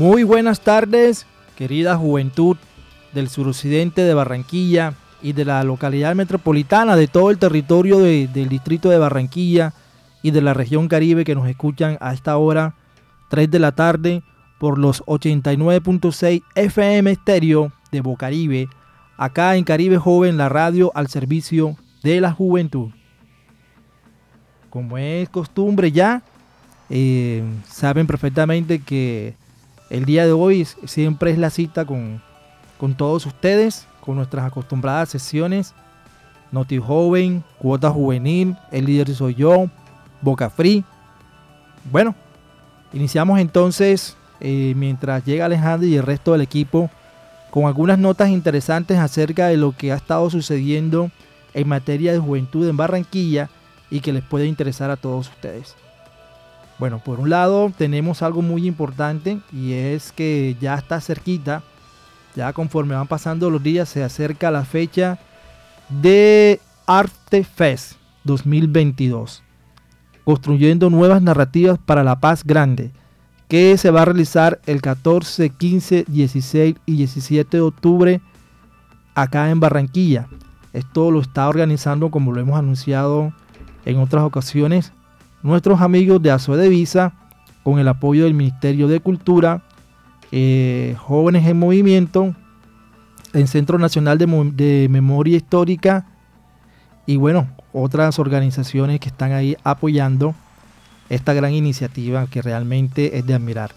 Muy buenas tardes, querida juventud del suroccidente de Barranquilla y de la localidad metropolitana, de todo el territorio del distrito de Barranquilla y de la región Caribe que nos escuchan a esta hora, 3 de la tarde, por los 89.6 FM estéreo de Bocaribe, acá en Caribe Joven, la radio al servicio de la juventud. Como es costumbre ya, eh, saben perfectamente que el día de hoy siempre es la cita con, todos ustedes, con nuestras acostumbradas sesiones. Noti Joven, Cuota Juvenil, El Líder Soy Yo, Boca Free. Bueno, iniciamos entonces, eh, mientras llega Alejandro y el resto del equipo, con algunas notas interesantes acerca de lo que ha estado sucediendo en materia de juventud en Barranquilla y que les puede interesar a todos ustedes. Bueno, por un lado tenemos algo muy importante y es que ya está cerquita, ya conforme van pasando los días se acerca la fecha de Arte Fest 2022, construyendo nuevas narrativas para la paz grande, que se va a realizar el 14, 15, 16 y 17 de octubre acá en Barranquilla. Esto lo está organizando, como lo hemos anunciado en otras ocasiones, nuestros amigos de Aso de Visa, con el apoyo del Ministerio de Cultura, eh, Jóvenes en Movimiento, el Centro Nacional de, Memoria Histórica y bueno, otras organizaciones que están ahí apoyando esta gran iniciativa que realmente es de admirar.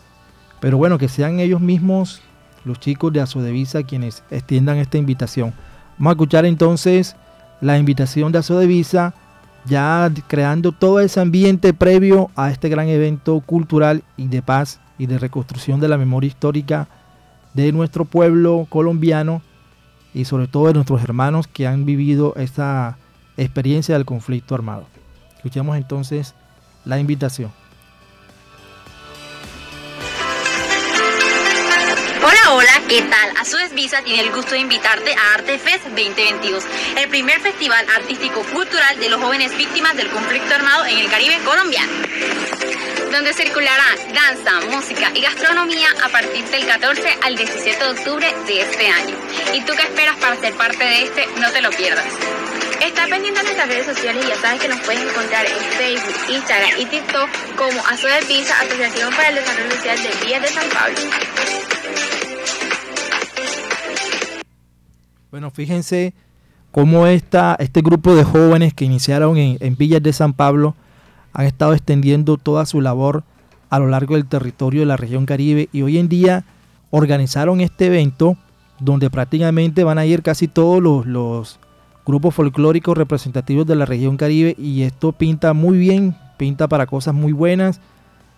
Pero bueno, que sean ellos mismos, los chicos de Asodevisa, quienes extiendan esta invitación. Vamos a escuchar entonces la invitación de Asodevisa ya creando todo ese ambiente previo a este gran evento cultural y de paz y de reconstrucción de la memoria histórica de nuestro pueblo colombiano y sobre todo de nuestros hermanos que han vivido esta experiencia del conflicto armado. Escuchemos entonces la invitación. ¿Qué tal? A su Visa tiene el gusto de invitarte a Arte Fest 2022, el primer festival artístico cultural de los jóvenes víctimas del conflicto armado en el Caribe colombiano, donde circulará danza, música y gastronomía a partir del 14 al 17 de octubre de este año. ¿Y tú qué esperas para ser parte de este? No te lo pierdas. Está pendiente de nuestras redes sociales y ya sabes que nos puedes encontrar en Facebook, Instagram y TikTok como de Visa, Asociación para el Desarrollo Social de Vías de San Pablo. Bueno, fíjense cómo esta, este grupo de jóvenes que iniciaron en, Villas de San Pablo han estado extendiendo toda su labor a lo largo del territorio de la región Caribe y hoy en día organizaron este evento donde prácticamente van a ir casi todos los, los grupos folclóricos representativos de la región Caribe y esto pinta muy bien, pinta para cosas muy buenas.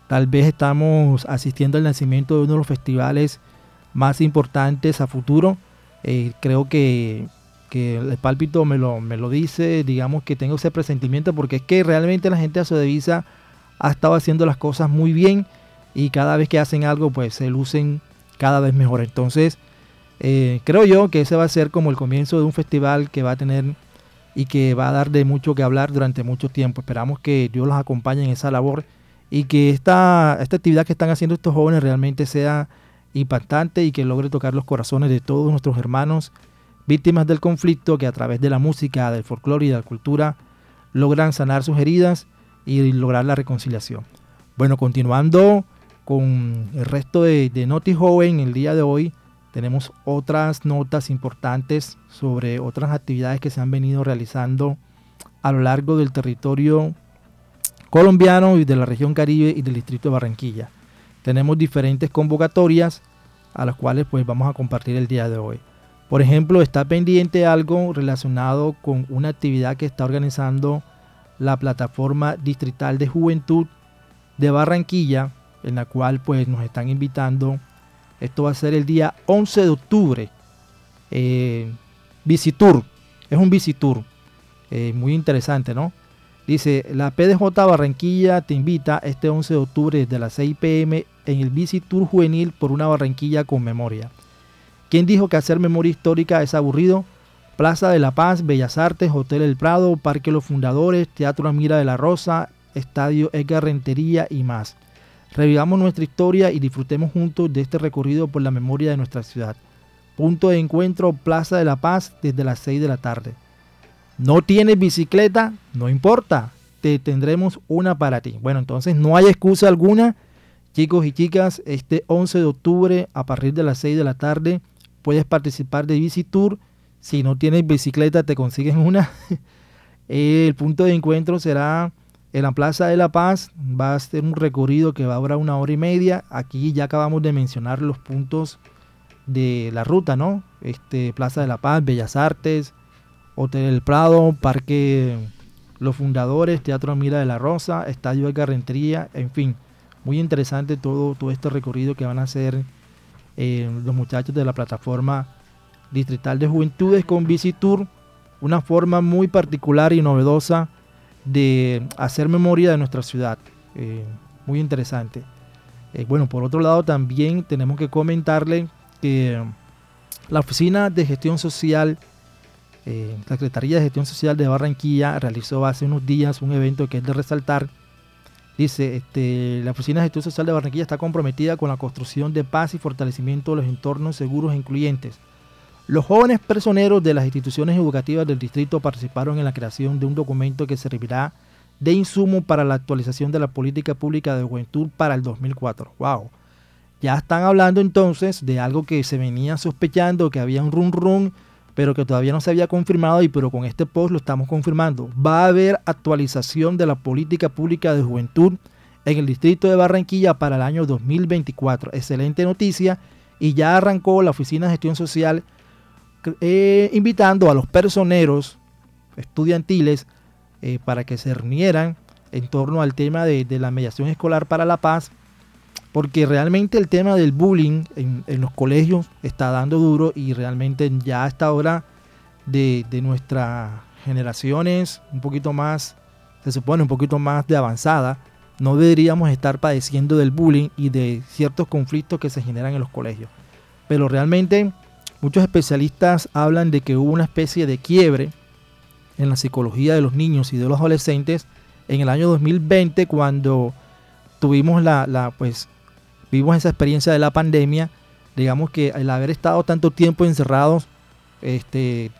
Tal vez estamos asistiendo al nacimiento de uno de los festivales más importantes a futuro eh, creo que, el pálpito me lo, me lo dice, digamos que tengo ese presentimiento porque es que realmente la gente de Sodevisa ha estado haciendo las cosas muy bien y cada vez que hacen algo pues se lucen cada vez mejor. Entonces eh, creo yo que ese va a ser como el comienzo de un festival que va a tener y que va a dar de mucho que hablar durante mucho tiempo. Esperamos que Dios los acompañe en esa labor y que esta, esta actividad que están haciendo estos jóvenes realmente sea impactante y que logre tocar los corazones de todos nuestros hermanos víctimas del conflicto que a través de la música, del folclore y de la cultura logran sanar sus heridas y lograr la reconciliación. Bueno, continuando con el resto de, de Noti Joven el día de hoy, tenemos otras notas importantes sobre otras actividades que se han venido realizando a lo largo del territorio colombiano y de la región Caribe y del distrito de Barranquilla tenemos diferentes convocatorias a las cuales pues vamos a compartir el día de hoy. Por ejemplo, está pendiente algo relacionado con una actividad que está organizando la plataforma distrital de juventud de Barranquilla, en la cual pues nos están invitando. Esto va a ser el día 11 de octubre. Eh, Visitur, es un Visitur, eh, muy interesante, ¿no? Dice, la PDJ Barranquilla te invita este 11 de octubre desde las 6 pm en el Bici Tour Juvenil por una Barranquilla con memoria. ¿Quién dijo que hacer memoria histórica es aburrido? Plaza de la Paz, Bellas Artes, Hotel El Prado, Parque Los Fundadores, Teatro Amira de la Rosa, Estadio Edgar Rentería y más. Revivamos nuestra historia y disfrutemos juntos de este recorrido por la memoria de nuestra ciudad. Punto de encuentro Plaza de la Paz desde las 6 de la tarde. ¿No tienes bicicleta? No importa, te tendremos una para ti. Bueno, entonces no hay excusa alguna. Chicos y chicas, este 11 de octubre a partir de las 6 de la tarde puedes participar de Tour. Si no tienes bicicleta, te consigues una. El punto de encuentro será en la Plaza de la Paz. Va a ser un recorrido que va a durar una hora y media. Aquí ya acabamos de mencionar los puntos de la ruta, ¿no? Este, Plaza de la Paz, Bellas Artes, Hotel El Prado, Parque Los Fundadores, Teatro Mira de la Rosa, Estadio de Carrentería, en fin, muy interesante todo, todo este recorrido que van a hacer eh, los muchachos de la plataforma distrital de juventudes con Tour, una forma muy particular y novedosa de hacer memoria de nuestra ciudad, eh, muy interesante. Eh, bueno, por otro lado también tenemos que comentarle que la Oficina de Gestión Social eh, la Secretaría de Gestión Social de Barranquilla realizó hace unos días un evento que es de resaltar. Dice, este, la Oficina de Gestión Social de Barranquilla está comprometida con la construcción de paz y fortalecimiento de los entornos seguros e incluyentes. Los jóvenes personeros de las instituciones educativas del distrito participaron en la creación de un documento que servirá de insumo para la actualización de la política pública de juventud para el 2004. ¡Wow! Ya están hablando entonces de algo que se venía sospechando, que había un run run pero que todavía no se había confirmado y pero con este post lo estamos confirmando. Va a haber actualización de la política pública de juventud en el distrito de Barranquilla para el año 2024. Excelente noticia y ya arrancó la Oficina de Gestión Social eh, invitando a los personeros estudiantiles eh, para que se reunieran en torno al tema de la mediación escolar para la paz porque realmente el tema del bullying en, los colegios está dando duro y realmente ya a esta hora de, nuestras generaciones un poquito más, se supone un poquito más de avanzada, no deberíamos estar padeciendo del bullying y de ciertos conflictos que se generan en los colegios. Pero realmente muchos especialistas hablan de que hubo una especie de quiebre en la psicología de los niños y de los adolescentes en el año 2020 cuando tuvimos la, la pues vimos esa experiencia de la pandemia, digamos que el haber estado tanto tiempo encerrados, este,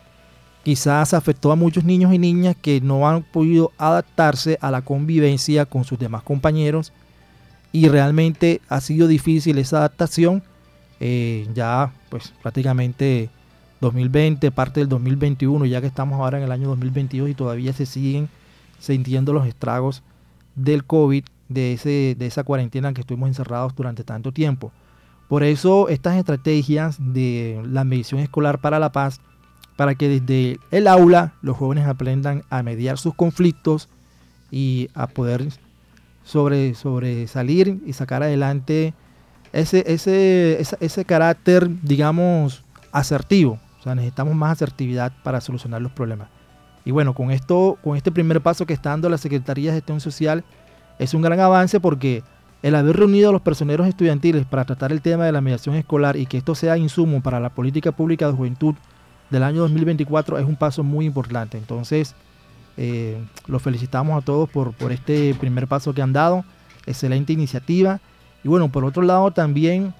quizás afectó a muchos niños y niñas que no han podido adaptarse a la convivencia con sus demás compañeros y realmente ha sido difícil esa adaptación. Eh, ya pues prácticamente 2020, parte del 2021, ya que estamos ahora en el año 2022 y todavía se siguen sintiendo los estragos del COVID de, ese, de esa cuarentena en que estuvimos encerrados durante tanto tiempo. Por eso estas estrategias de la medición escolar para la paz, para que desde el aula los jóvenes aprendan a mediar sus conflictos y a poder sobre, sobresalir y sacar adelante ese, ese, ese, carácter, digamos, asertivo. O sea, necesitamos más asertividad para solucionar los problemas. Y bueno, con esto, con este primer paso que está dando la Secretaría de Gestión Social, es un gran avance porque el haber reunido a los personeros estudiantiles para tratar el tema de la mediación escolar y que esto sea insumo para la política pública de juventud del año 2024 es un paso muy importante. Entonces, eh, los felicitamos a todos por, este primer paso que han dado. Excelente iniciativa. Y bueno, por otro lado también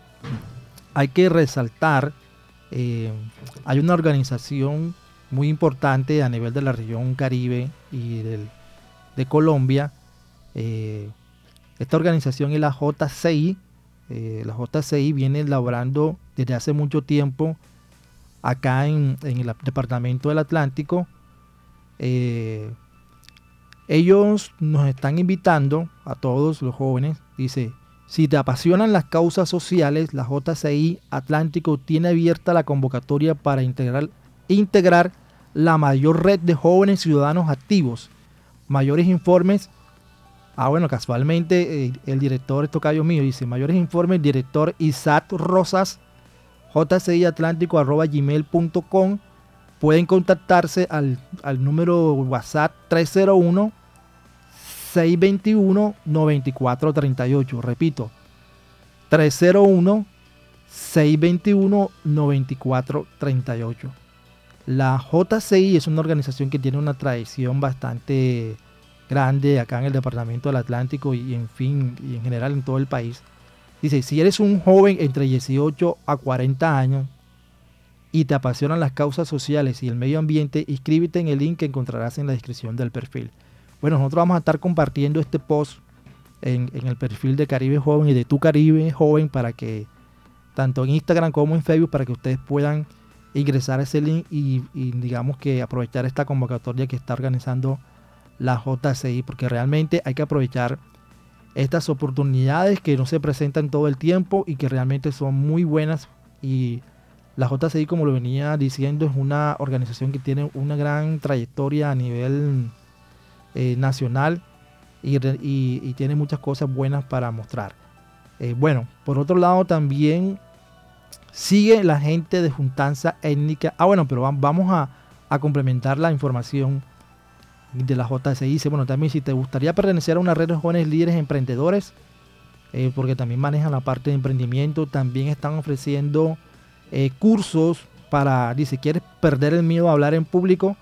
hay que resaltar, eh, hay una organización muy importante a nivel de la región Caribe y de Colombia eh, esta organización es la JCI. Eh, la JCI viene elaborando desde hace mucho tiempo acá en, el Departamento del Atlántico. Eh, ellos nos están invitando a todos los jóvenes. Dice, si te apasionan las causas sociales, la JCI Atlántico tiene abierta la convocatoria para integrar, integrar la mayor red de jóvenes ciudadanos activos. Mayores informes Ah, bueno, casualmente eh, el director, esto tocayo mío, dice, mayores informes, director Isaac Rosas, gmail.com Pueden contactarse al, al número WhatsApp 301 621 9438. Repito, 301 621 9438. La JCI es una organización que tiene una tradición bastante grande acá en el departamento del Atlántico y en fin, y en general en todo el país. Dice, si eres un joven entre 18 a 40 años y te apasionan las causas sociales y el medio ambiente, inscríbete en el link que encontrarás en la descripción del perfil. Bueno, nosotros vamos a estar compartiendo este post en, el perfil de Caribe Joven y de Tu Caribe Joven para que, tanto en Instagram como en Facebook, para que ustedes puedan ingresar a ese link y, digamos que aprovechar esta convocatoria que está organizando la JCI, porque realmente hay que aprovechar estas oportunidades que no se presentan todo el tiempo y que realmente son muy buenas y la JCI, como lo venía diciendo, es una organización que tiene una gran trayectoria a nivel eh, nacional y, tiene muchas cosas buenas para mostrar. Eh, bueno, por otro lado también sigue la gente de Juntanza Étnica. Ah, bueno, pero vamos a, complementar la información de la JCI. Dice, bueno, también si te gustaría pertenecer a una red de jóvenes líderes emprendedores, eh, porque también manejan la parte de emprendimiento, también están ofreciendo eh, cursos para, dice, ¿quieres perder el miedo a hablar en público?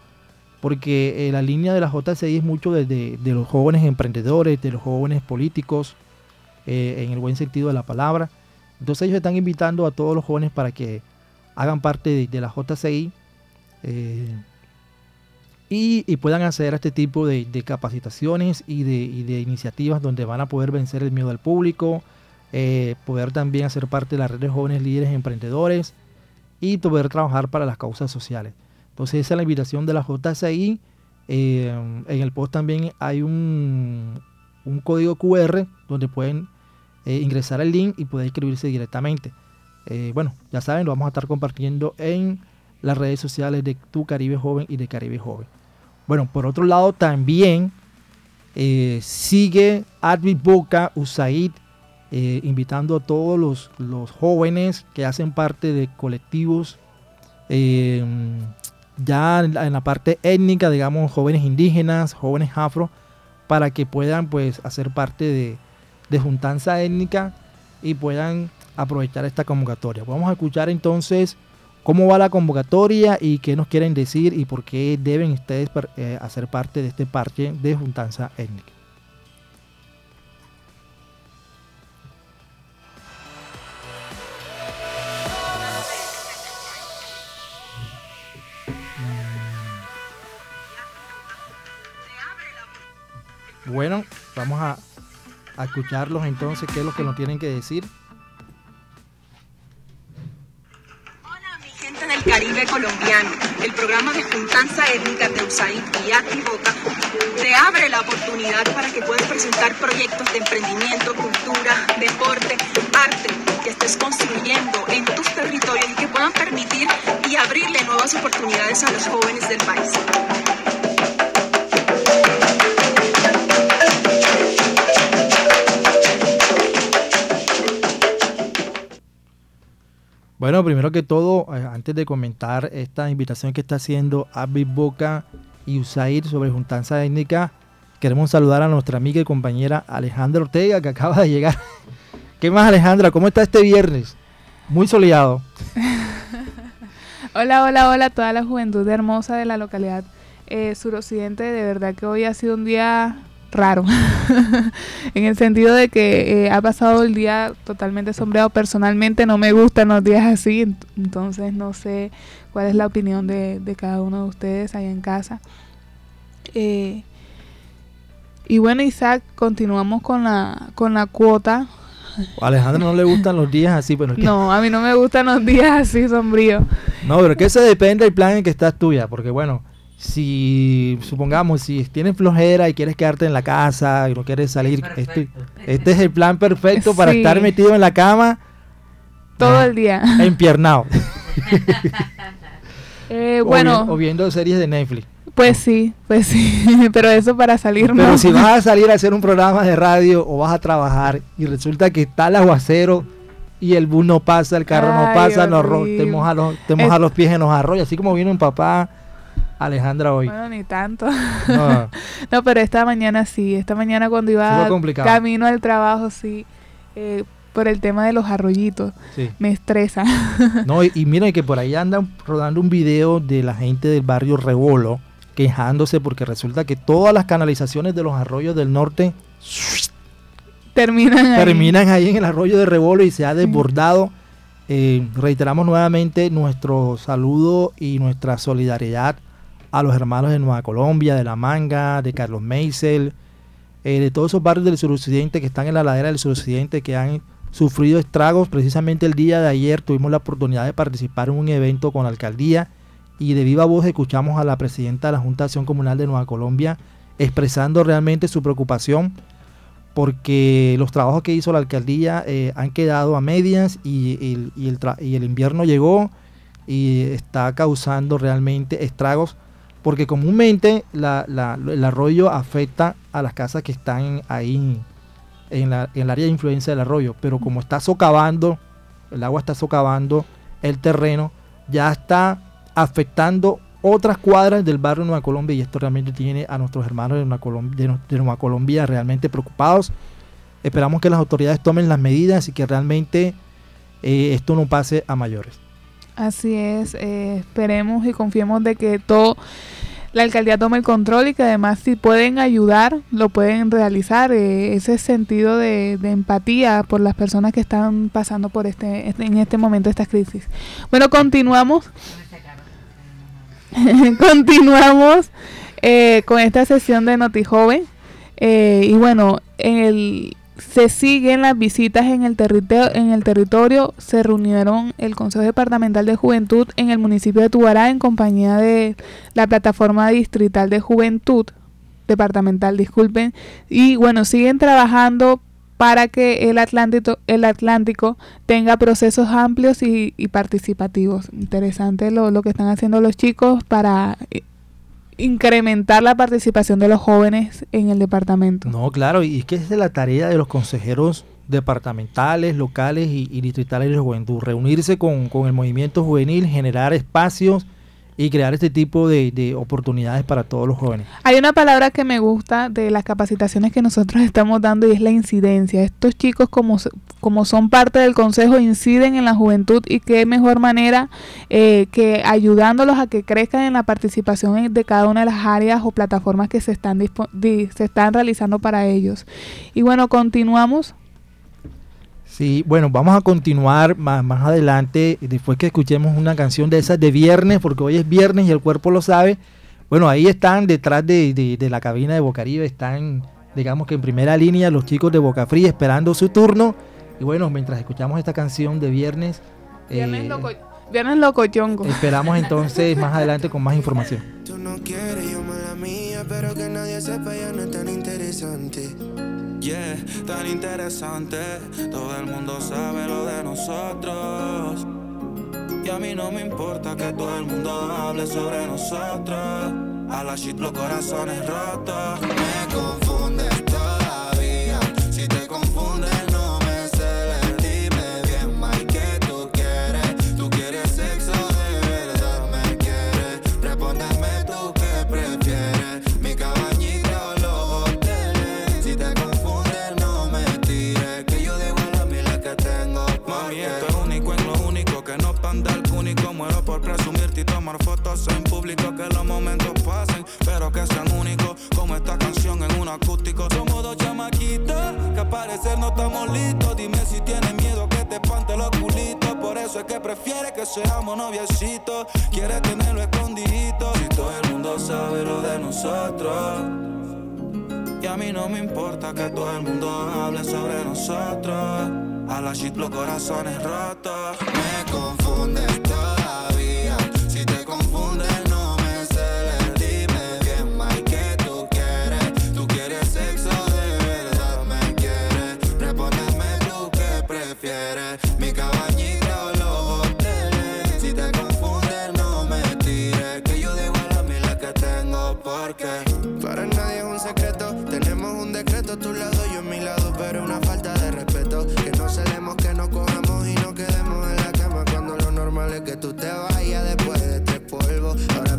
porque eh, la línea de la JCI es mucho de, los jóvenes emprendedores, de los jóvenes políticos, en el buen sentido de la palabra. Entonces ellos están invitando a todos los jóvenes para que hagan parte de, la JCI eh, y, puedan acceder a este tipo de, capacitaciones y, de, iniciativas donde van a poder vencer el miedo al público, poder también hacer parte de la red de jóvenes líderes emprendedores y poder trabajar para las causas sociales. Entonces esa es la invitación de la JCI. Eh, en el post también hay un, código QR donde pueden eh, ingresar el link y poder inscribirse directamente. Eh, bueno, ya saben, lo vamos a estar compartiendo en las redes sociales de Tu Caribe Joven y de Caribe Joven. Bueno, por otro lado también sigue Advi Boca USAID invitando a todos los, jóvenes que hacen parte de colectivos ya en la, parte étnica, digamos, jóvenes indígenas, jóvenes afro, para que puedan pues hacer parte de juntanza étnica y puedan aprovechar esta convocatoria. Vamos a escuchar entonces cómo va la convocatoria y qué nos quieren decir y por qué deben ustedes eh, hacer parte de este parche de juntanza étnica. Bueno, vamos a, escucharlos entonces, qué es lo que nos tienen que decir. Colombiano. El programa de Juntanza Étnica de USAID y Boca te abre la oportunidad para que puedas presentar proyectos de emprendimiento, cultura, deporte, arte que estés construyendo en tus territorios y que puedan permitir y abrirle nuevas oportunidades a los jóvenes del país. Bueno, primero que todo, eh, antes de comentar esta invitación que está haciendo Abby Boca y USAID sobre juntanza étnica, queremos saludar a nuestra amiga y compañera Alejandra Ortega, que acaba de llegar. ¿Qué más, Alejandra? ¿Cómo está este viernes? Muy soleado. hola, hola, hola a toda la juventud hermosa de la localidad eh, suroccidente. De verdad que hoy ha sido un día raro, en el sentido de que eh, ha pasado el día totalmente sombreado. Personalmente no me gustan los días así, entonces no sé cuál es la opinión de, cada uno de ustedes ahí en casa. Eh, y bueno, Isaac, continuamos con la, con la cuota. A Alejandro no le gustan los días así, pero... No, a mí no me gustan los días así sombríos. No, pero que eso depende del plan en que estás tuya, porque bueno si supongamos, si tienes flojera y quieres quedarte en la casa y no quieres salir, este, este, es el plan perfecto para estar metido en la cama todo el día. Empiernado. eh, bueno. O, viendo series de Netflix. Pues sí, pues sí, pero eso para salir Pero si vas a salir a hacer un programa de radio o vas a trabajar y resulta que está el aguacero y el bus no pasa, el carro no pasa, te moja, los, te moja los pies en los arroyos, así como vino un papá Alejandra hoy. Bueno, ni tanto. No. pero esta mañana sí. Esta mañana cuando iba camino al trabajo, sí. Eh, por el tema de los arroyitos. Me estresa. no, y, y mira que por ahí anda rodando un video de la gente del barrio Rebolo, quejándose porque resulta que todas las canalizaciones de los arroyos del norte terminan ahí. terminan ahí en el arroyo de Rebolo y se ha desbordado. Eh, reiteramos nuevamente nuestro saludo y nuestra solidaridad a los hermanos de Nueva Colombia, de La Manga, de Carlos Meisel, eh, de todos esos barrios del suroccidente que están en la ladera del suroccidente, que han sufrido estragos. Precisamente el día de ayer tuvimos la oportunidad de participar en un evento con la alcaldía y de viva voz escuchamos a la presidenta de la Junta de Acción Comunal de Nueva Colombia expresando realmente su preocupación porque los trabajos que hizo la alcaldía eh, han quedado a medias y, el, y el invierno llegó y está causando realmente estragos porque comúnmente el arroyo afecta a las casas que están ahí en, el área de influencia del arroyo, pero como está socavando, el agua está socavando el terreno, ya está afectando otras cuadras del barrio Nueva Colombia y esto realmente tiene a nuestros hermanos de Nueva Colombia, realmente preocupados. Esperamos que las autoridades tomen las medidas y que realmente eh, esto no pase a mayores. Así es, eh, esperemos y confiemos de que todo la alcaldía tome el control y que además si pueden ayudar, lo pueden realizar. Eh, ese sentido de, empatía por las personas que están pasando por este, este en este momento esta crisis. Bueno, continuamos. continuamos eh, con esta sesión de NotiJoven. Eh, y bueno, en el se siguen las visitas en el, en el territorio. Se reunieron el Consejo Departamental de Juventud en el municipio de Tubará en compañía de la Plataforma Distrital de Juventud, departamental, disculpen. Y bueno, siguen trabajando para que el Atlántico, el Atlántico tenga procesos amplios y, participativos. Interesante lo, lo que están haciendo los chicos para incrementar la participación de los jóvenes en el departamento. No, claro, y es que es la tarea de los consejeros departamentales, locales y, distritales de juventud, reunirse con, con, el movimiento juvenil, generar espacios y crear este tipo de, oportunidades para todos los jóvenes. Hay una palabra que me gusta de las capacitaciones que nosotros estamos dando y es la incidencia. Estos chicos como, como son parte del consejo inciden en la juventud y qué mejor manera eh, que ayudándolos a que crezcan en la participación de cada una de las áreas o plataformas que se están, se están realizando para ellos. Y bueno, continuamos Sí, bueno, vamos a continuar más, más adelante, después que escuchemos una canción de esas de viernes, porque hoy es viernes y el cuerpo lo sabe. Bueno, ahí están detrás de, la cabina de Bocaribe, están, digamos que en primera línea los chicos de Boca Fría esperando su turno. Y bueno, mientras escuchamos esta canción de viernes... Viernes, eh, loco, viernes locochongo. Esperamos entonces más adelante con más información. Tú no quieres, yo la mía, pero que nadie sepa ya no es tan interesante. Tan interesante. Todo el mundo sabe lo de nosotros. Y a mí no me importa que todo el mundo hable sobre nosotros. A la shit los corazones rotos. Me confunde acústico. Somos dos chamaquitos que al parecer no estamos listos. Dime si tienes miedo que te espante los culitos. Por eso es que prefiere que seamos noviecitos. Quiere tenerlo escondidito. Si todo el mundo sabe lo de nosotros. Y a mí no me importa que todo el mundo hable sobre nosotros. A la shit los corazones rotos. Me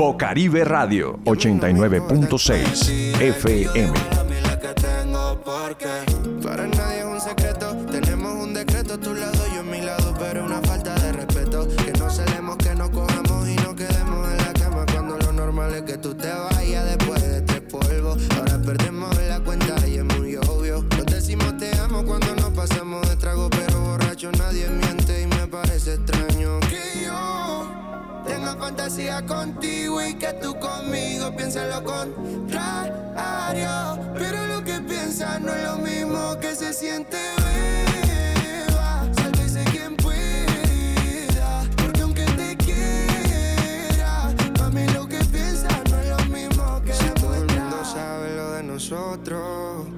Bocaribe Radio 89.6 FM. Fantasía contigo y que tú conmigo pienses lo contrario. Pero lo que piensas no es lo mismo que se siente beba. Sálvese quien pueda, porque aunque te quiera, mami lo que piensas no es lo mismo que si todo el mundo sabe lo de nosotros.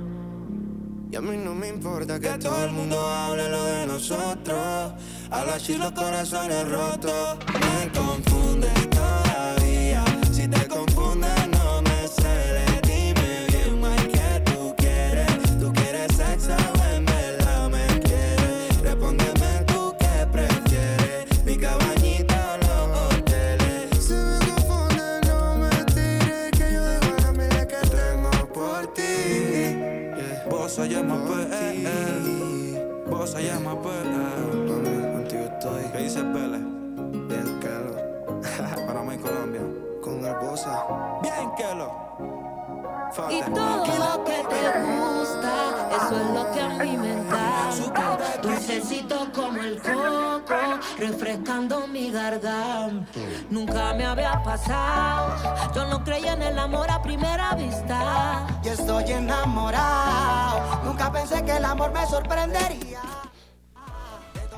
Y a mí no me importa que todo el mundo hable lo de nosotros. Habla así los corazones rotos. Me confunde todavía. Si te confunde, no me celes. Dime bien, más que tú quieres. Tú quieres sexo o en verdad me quieres. Respóndeme tú qué prefieres. Mi cabañita o los hoteles. Si me confunde, no me tires. Que yo dejo la miles que tengo por ti. Yeah. Vos se llama PE. Vos se llama PE. Contigo estoy. ¿Qué dice Pele? Bien, Kelo. Para mí Colombia. Con Herbosa. Bien, Kelo. Y todo lo que te gusta, eso es lo que a mí me encanta. Dulcecito como el coco, refrescando mi garganta. Nunca me había pasado, yo no creía en el amor a primera vista. Y estoy enamorado. Nunca pensé que el amor me sorprendería.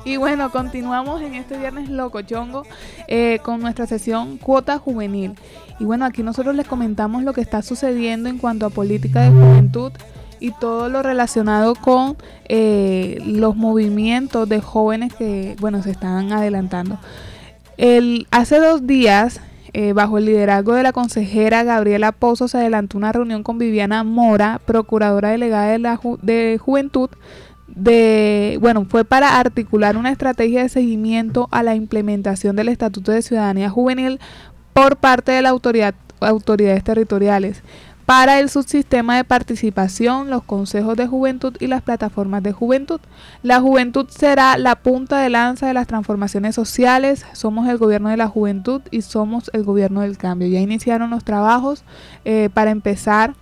Y bueno, continuamos en este viernes loco chongo eh, con nuestra sesión Cuota Juvenil. Y bueno, aquí nosotros les comentamos lo que está sucediendo en cuanto a política de juventud y todo lo relacionado con eh, los movimientos de jóvenes que, bueno, se están adelantando. El, hace dos días, eh, bajo el liderazgo de la consejera Gabriela Pozo, se adelantó una reunión con Viviana Mora, procuradora delegada de la Ju- de Juventud, de, bueno, fue para articular una estrategia de seguimiento a la implementación del Estatuto de Ciudadanía Juvenil por parte de la autoridad, autoridades territoriales para el subsistema de participación, los consejos de juventud y las plataformas de juventud. La juventud será la punta de lanza de las transformaciones sociales, somos el gobierno de la juventud y somos el gobierno del cambio. Ya iniciaron los trabajos eh, para empezar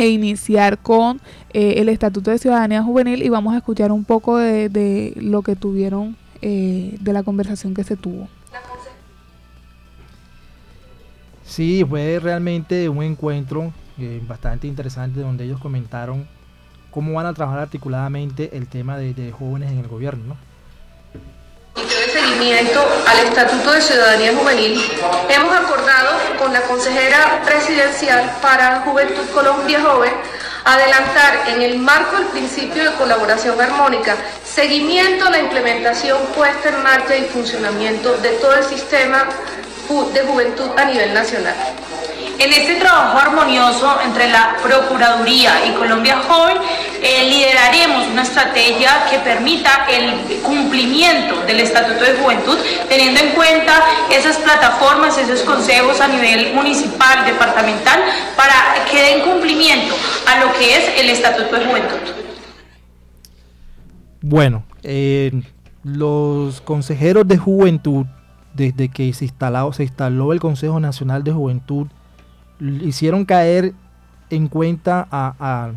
e iniciar con eh, el Estatuto de Ciudadanía Juvenil y vamos a escuchar un poco de, de lo que tuvieron, eh, de la conversación que se tuvo. Sí, fue realmente un encuentro eh, bastante interesante donde ellos comentaron cómo van a trabajar articuladamente el tema de, de jóvenes en el gobierno. ¿no? Comité de seguimiento al Estatuto de Ciudadanía Juvenil, hemos acordado con la consejera presidencial para Juventud Colombia Joven adelantar en el marco del principio de colaboración armónica seguimiento a la implementación puesta en marcha y funcionamiento de todo el sistema de juventud a nivel nacional. En este trabajo armonioso entre la Procuraduría y Colombia Joven, eh, lideraremos una estrategia que permita el cumplimiento del Estatuto de Juventud, teniendo en cuenta esas plataformas, esos consejos a nivel municipal, departamental, para que den cumplimiento a lo que es el Estatuto de Juventud. Bueno, eh, los consejeros de juventud, desde que se, instalado, se instaló el Consejo Nacional de Juventud, hicieron caer en cuenta a, a-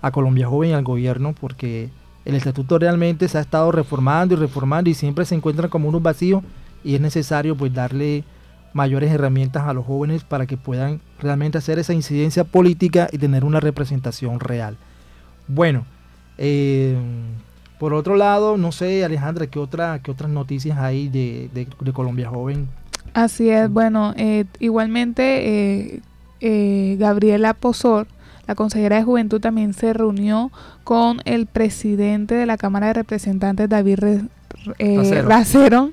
a Colombia Joven y al gobierno, porque el estatuto realmente se ha estado reformando y reformando y siempre se encuentran como unos vacíos y es necesario pues darle mayores herramientas a los jóvenes para que puedan realmente hacer esa incidencia política y tener una representación real. Bueno, eh, por otro lado, no sé, Alejandra, ¿qué, otra, qué otras noticias hay de, de- de Colombia Joven? Así es, bueno, eh, igualmente eh, eh, Gabriela Pozor, la consejera de Juventud, también se reunió con el presidente de la Cámara de Representantes, David Re- eh, Racero. Racero,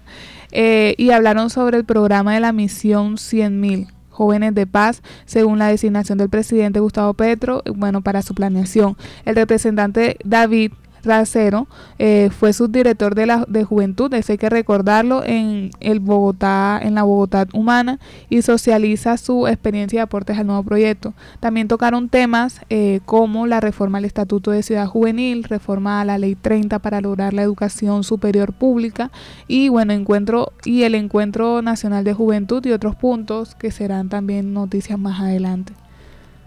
eh, y hablaron sobre el programa de la misión 100.000. jóvenes de paz, según la designación del presidente Gustavo Petro, bueno, para su planeación. El representante David Racero eh, fue subdirector de la de juventud, eso hay que recordarlo, en el Bogotá, en la Bogotá humana y socializa su experiencia y aportes al nuevo proyecto. También tocaron temas eh, como la reforma al Estatuto de Ciudad Juvenil, reforma a la Ley 30 para lograr la educación superior pública y bueno, encuentro y el Encuentro Nacional de Juventud y otros puntos que serán también noticias más adelante.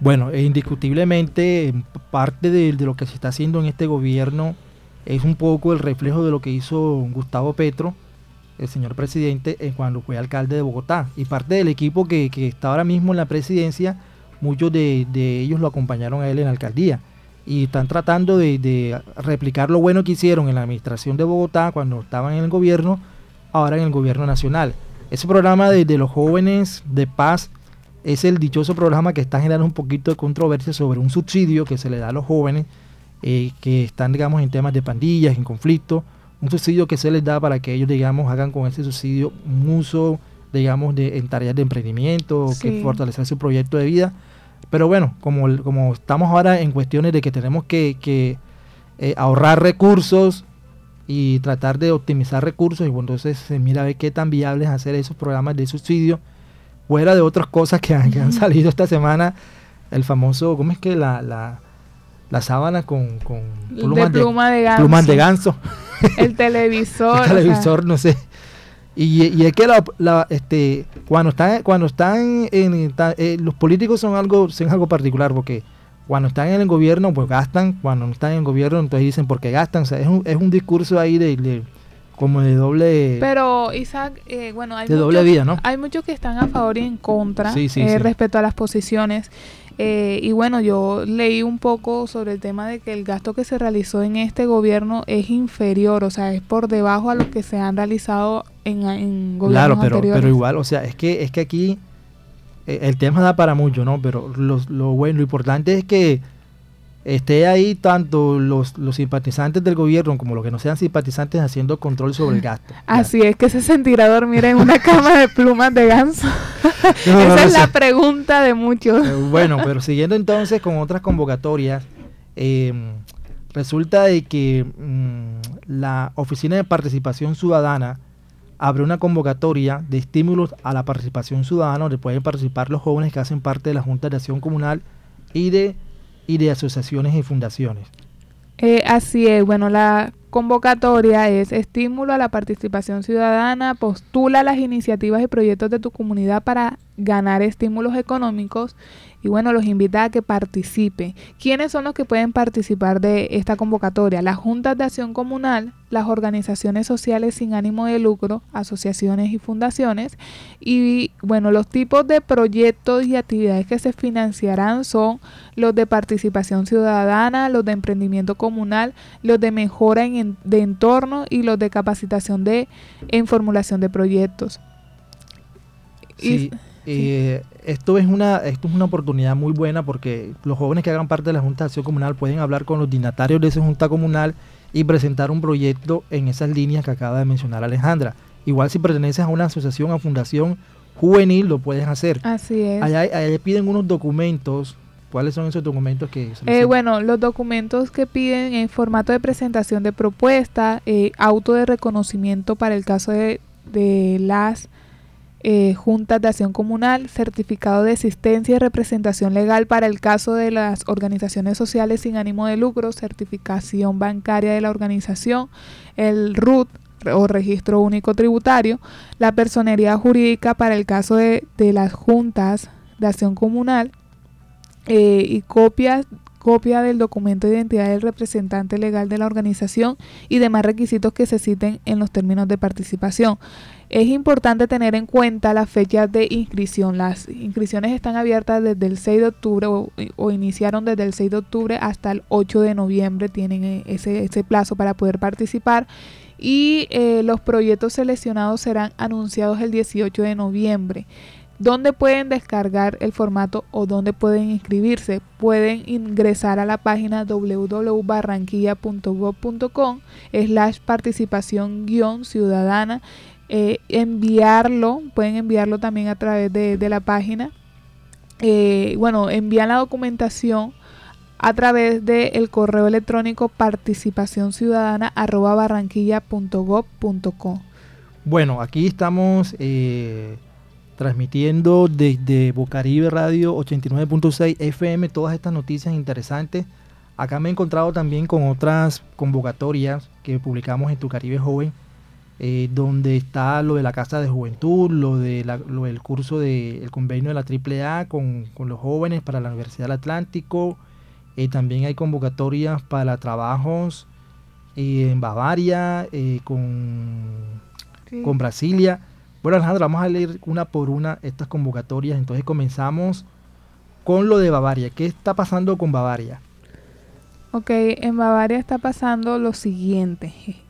Bueno, e indiscutiblemente parte de, lo que se está haciendo en este gobierno es un poco el reflejo de lo que hizo Gustavo Petro, el señor presidente, eh, cuando fue alcalde de Bogotá. Y parte del equipo que, está ahora mismo en la presidencia, muchos de, ellos lo acompañaron a él en la alcaldía. Y están tratando de, replicar lo bueno que hicieron en la administración de Bogotá cuando estaban en el gobierno, ahora en el gobierno nacional. Ese programa de los jóvenes de paz es el dichoso programa que está generando un poquito de controversia sobre un subsidio que se le da a los jóvenes eh, que están, digamos, en temas de pandillas, en conflicto, un subsidio que se les da para que ellos, digamos, hagan con ese subsidio un uso, digamos, de, en tareas de emprendimiento, que fortalecer su proyecto de vida. Pero bueno, como, como estamos ahora en cuestiones de que tenemos que, eh, ahorrar recursos y tratar de optimizar recursos, y entonces se mira a ver qué tan viable es hacer esos programas de subsidio fuera de otras cosas que han, salido esta semana, el famoso, ¿cómo es que la, la, la sábana con, con plumas de, pluma de, ganso. Plumas de ganso. El televisor. el televisor, no sé. Y, y, es que la, este, cuando están, cuando están en, eh, los políticos son algo, son algo particular porque cuando están en el gobierno pues gastan, cuando no están en el gobierno entonces dicen porque gastan, o sea, es un, es un discurso ahí de como de doble pero Isaac eh, bueno hay de doble vida no hay muchos que están a favor y en contra eh, respecto a las posiciones eh, y bueno yo leí un poco sobre el tema de que el gasto que se realizó en este gobierno es inferior o sea es por debajo a lo que se han realizado en, en gobiernos claro pero anteriores. pero igual o sea es que es que aquí el tema da para mucho no pero lo, lo bueno lo importante es que esté ahí tanto los, los simpatizantes del gobierno como los que no sean simpatizantes haciendo control sobre el gasto. Así es que se sentirá dormir en una cama de plumas de ganso. Esa es la pregunta de muchos. Eh, bueno, pero siguiendo entonces con otras convocatorias, em, resulta de que mm, la Oficina de Participación Ciudadana abre una convocatoria de estímulos a la participación ciudadana donde pueden participar los jóvenes que hacen parte de la Junta de Acción Comunal y de y de asociaciones y fundaciones. Eh, así es, bueno, la convocatoria es estímulo a la participación ciudadana, postula las iniciativas y proyectos de tu comunidad para ganar estímulos económicos y bueno, los invita a que participen. ¿Quiénes son los que pueden participar de esta convocatoria? Las juntas de acción comunal, las organizaciones sociales sin ánimo de lucro, asociaciones y fundaciones. Y bueno, los tipos de proyectos y actividades que se financiarán son los de participación ciudadana, los de emprendimiento comunal, los de mejora en, de entorno y los de capacitación de en formulación de proyectos. Sí. Eh, esto, es una, esto es una oportunidad muy buena porque los jóvenes que hagan parte de la Junta de Acción Comunal pueden hablar con los dignatarios de esa Junta Comunal y presentar un proyecto en esas líneas que acaba de mencionar Alejandra. Igual si perteneces a una asociación o fundación juvenil, lo puedes hacer. Así es. Allá, piden unos documentos. ¿Cuáles son esos documentos que eh, Bueno, los documentos que piden en formato de presentación de propuesta, eh, auto de reconocimiento para el caso de, de las eh, juntas de acción comunal, certificado de existencia y representación legal para el caso de las organizaciones sociales sin ánimo de lucro, certificación bancaria de la organización, el RUT o registro único tributario, la personería jurídica para el caso de, las juntas de acción comunal eh, y copias copia del documento de identidad del representante legal de la organización y demás requisitos que se citen en los términos de participación. Es importante tener en cuenta las fechas de inscripción. Las inscripciones están abiertas desde el 6 de octubre o, iniciaron desde el 6 de octubre hasta el 8 de noviembre. Tienen eh, ese, ese plazo para poder participar y eh, los proyectos seleccionados serán anunciados el 18 de noviembre. ¿Dónde pueden descargar el formato o dónde pueden inscribirse? Pueden ingresar a la página www.barranquilla.gov.com slash participación guion ciudadana, eh, enviarlo, pueden enviarlo también a través de, la página. Eh, bueno, envían la documentación a través del correo electrónico participación ciudadana Bueno, aquí estamos eh, transmitiendo desde Bocaribe Radio 89.6 FM todas estas noticias interesantes. Acá me he encontrado también con otras convocatorias que publicamos en Tu Caribe Joven, eh, donde está lo de la Casa de Juventud, lo, de lo del curso del convenio de la AAA con, con, los jóvenes para la Universidad del Atlántico. Eh, también hay convocatorias para trabajos eh, en Bavaria, con, sí. con Brasilia. Bueno, Alejandro, vamos a leer una por una estas convocatorias. Entonces comenzamos con lo de Bavaria. ¿Qué está pasando con Bavaria? Ok, en Bavaria está pasando lo siguiente.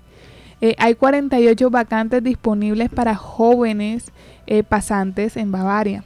Eh, hay 48 vacantes disponibles para jóvenes eh, pasantes en Bavaria.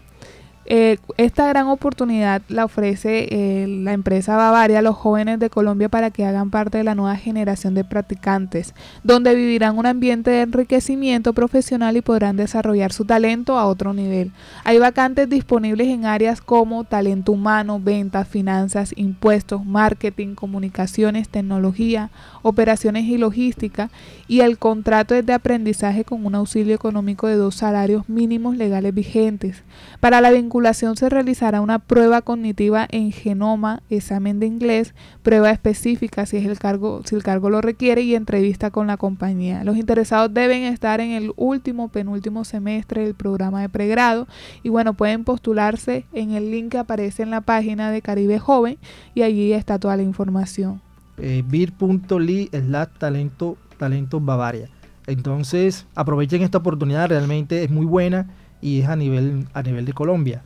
Eh, esta gran oportunidad la ofrece eh, la empresa Bavaria a los jóvenes de Colombia para que hagan parte de la nueva generación de practicantes, donde vivirán un ambiente de enriquecimiento profesional y podrán desarrollar su talento a otro nivel. Hay vacantes disponibles en áreas como talento humano, ventas, finanzas, impuestos, marketing, comunicaciones, tecnología, operaciones y logística, y el contrato es de aprendizaje con un auxilio económico de dos salarios mínimos legales vigentes. Para la vinculación se realizará una prueba cognitiva en genoma, examen de inglés, prueba específica si, es el cargo, si el cargo lo requiere y entrevista con la compañía. Los interesados deben estar en el último, penúltimo semestre del programa de pregrado y bueno, pueden postularse en el link que aparece en la página de Caribe Joven y allí está toda la información. Eh, bit.ly slash talento, talento Bavaria. Entonces aprovechen esta oportunidad, realmente es muy buena y es a nivel, a nivel de Colombia.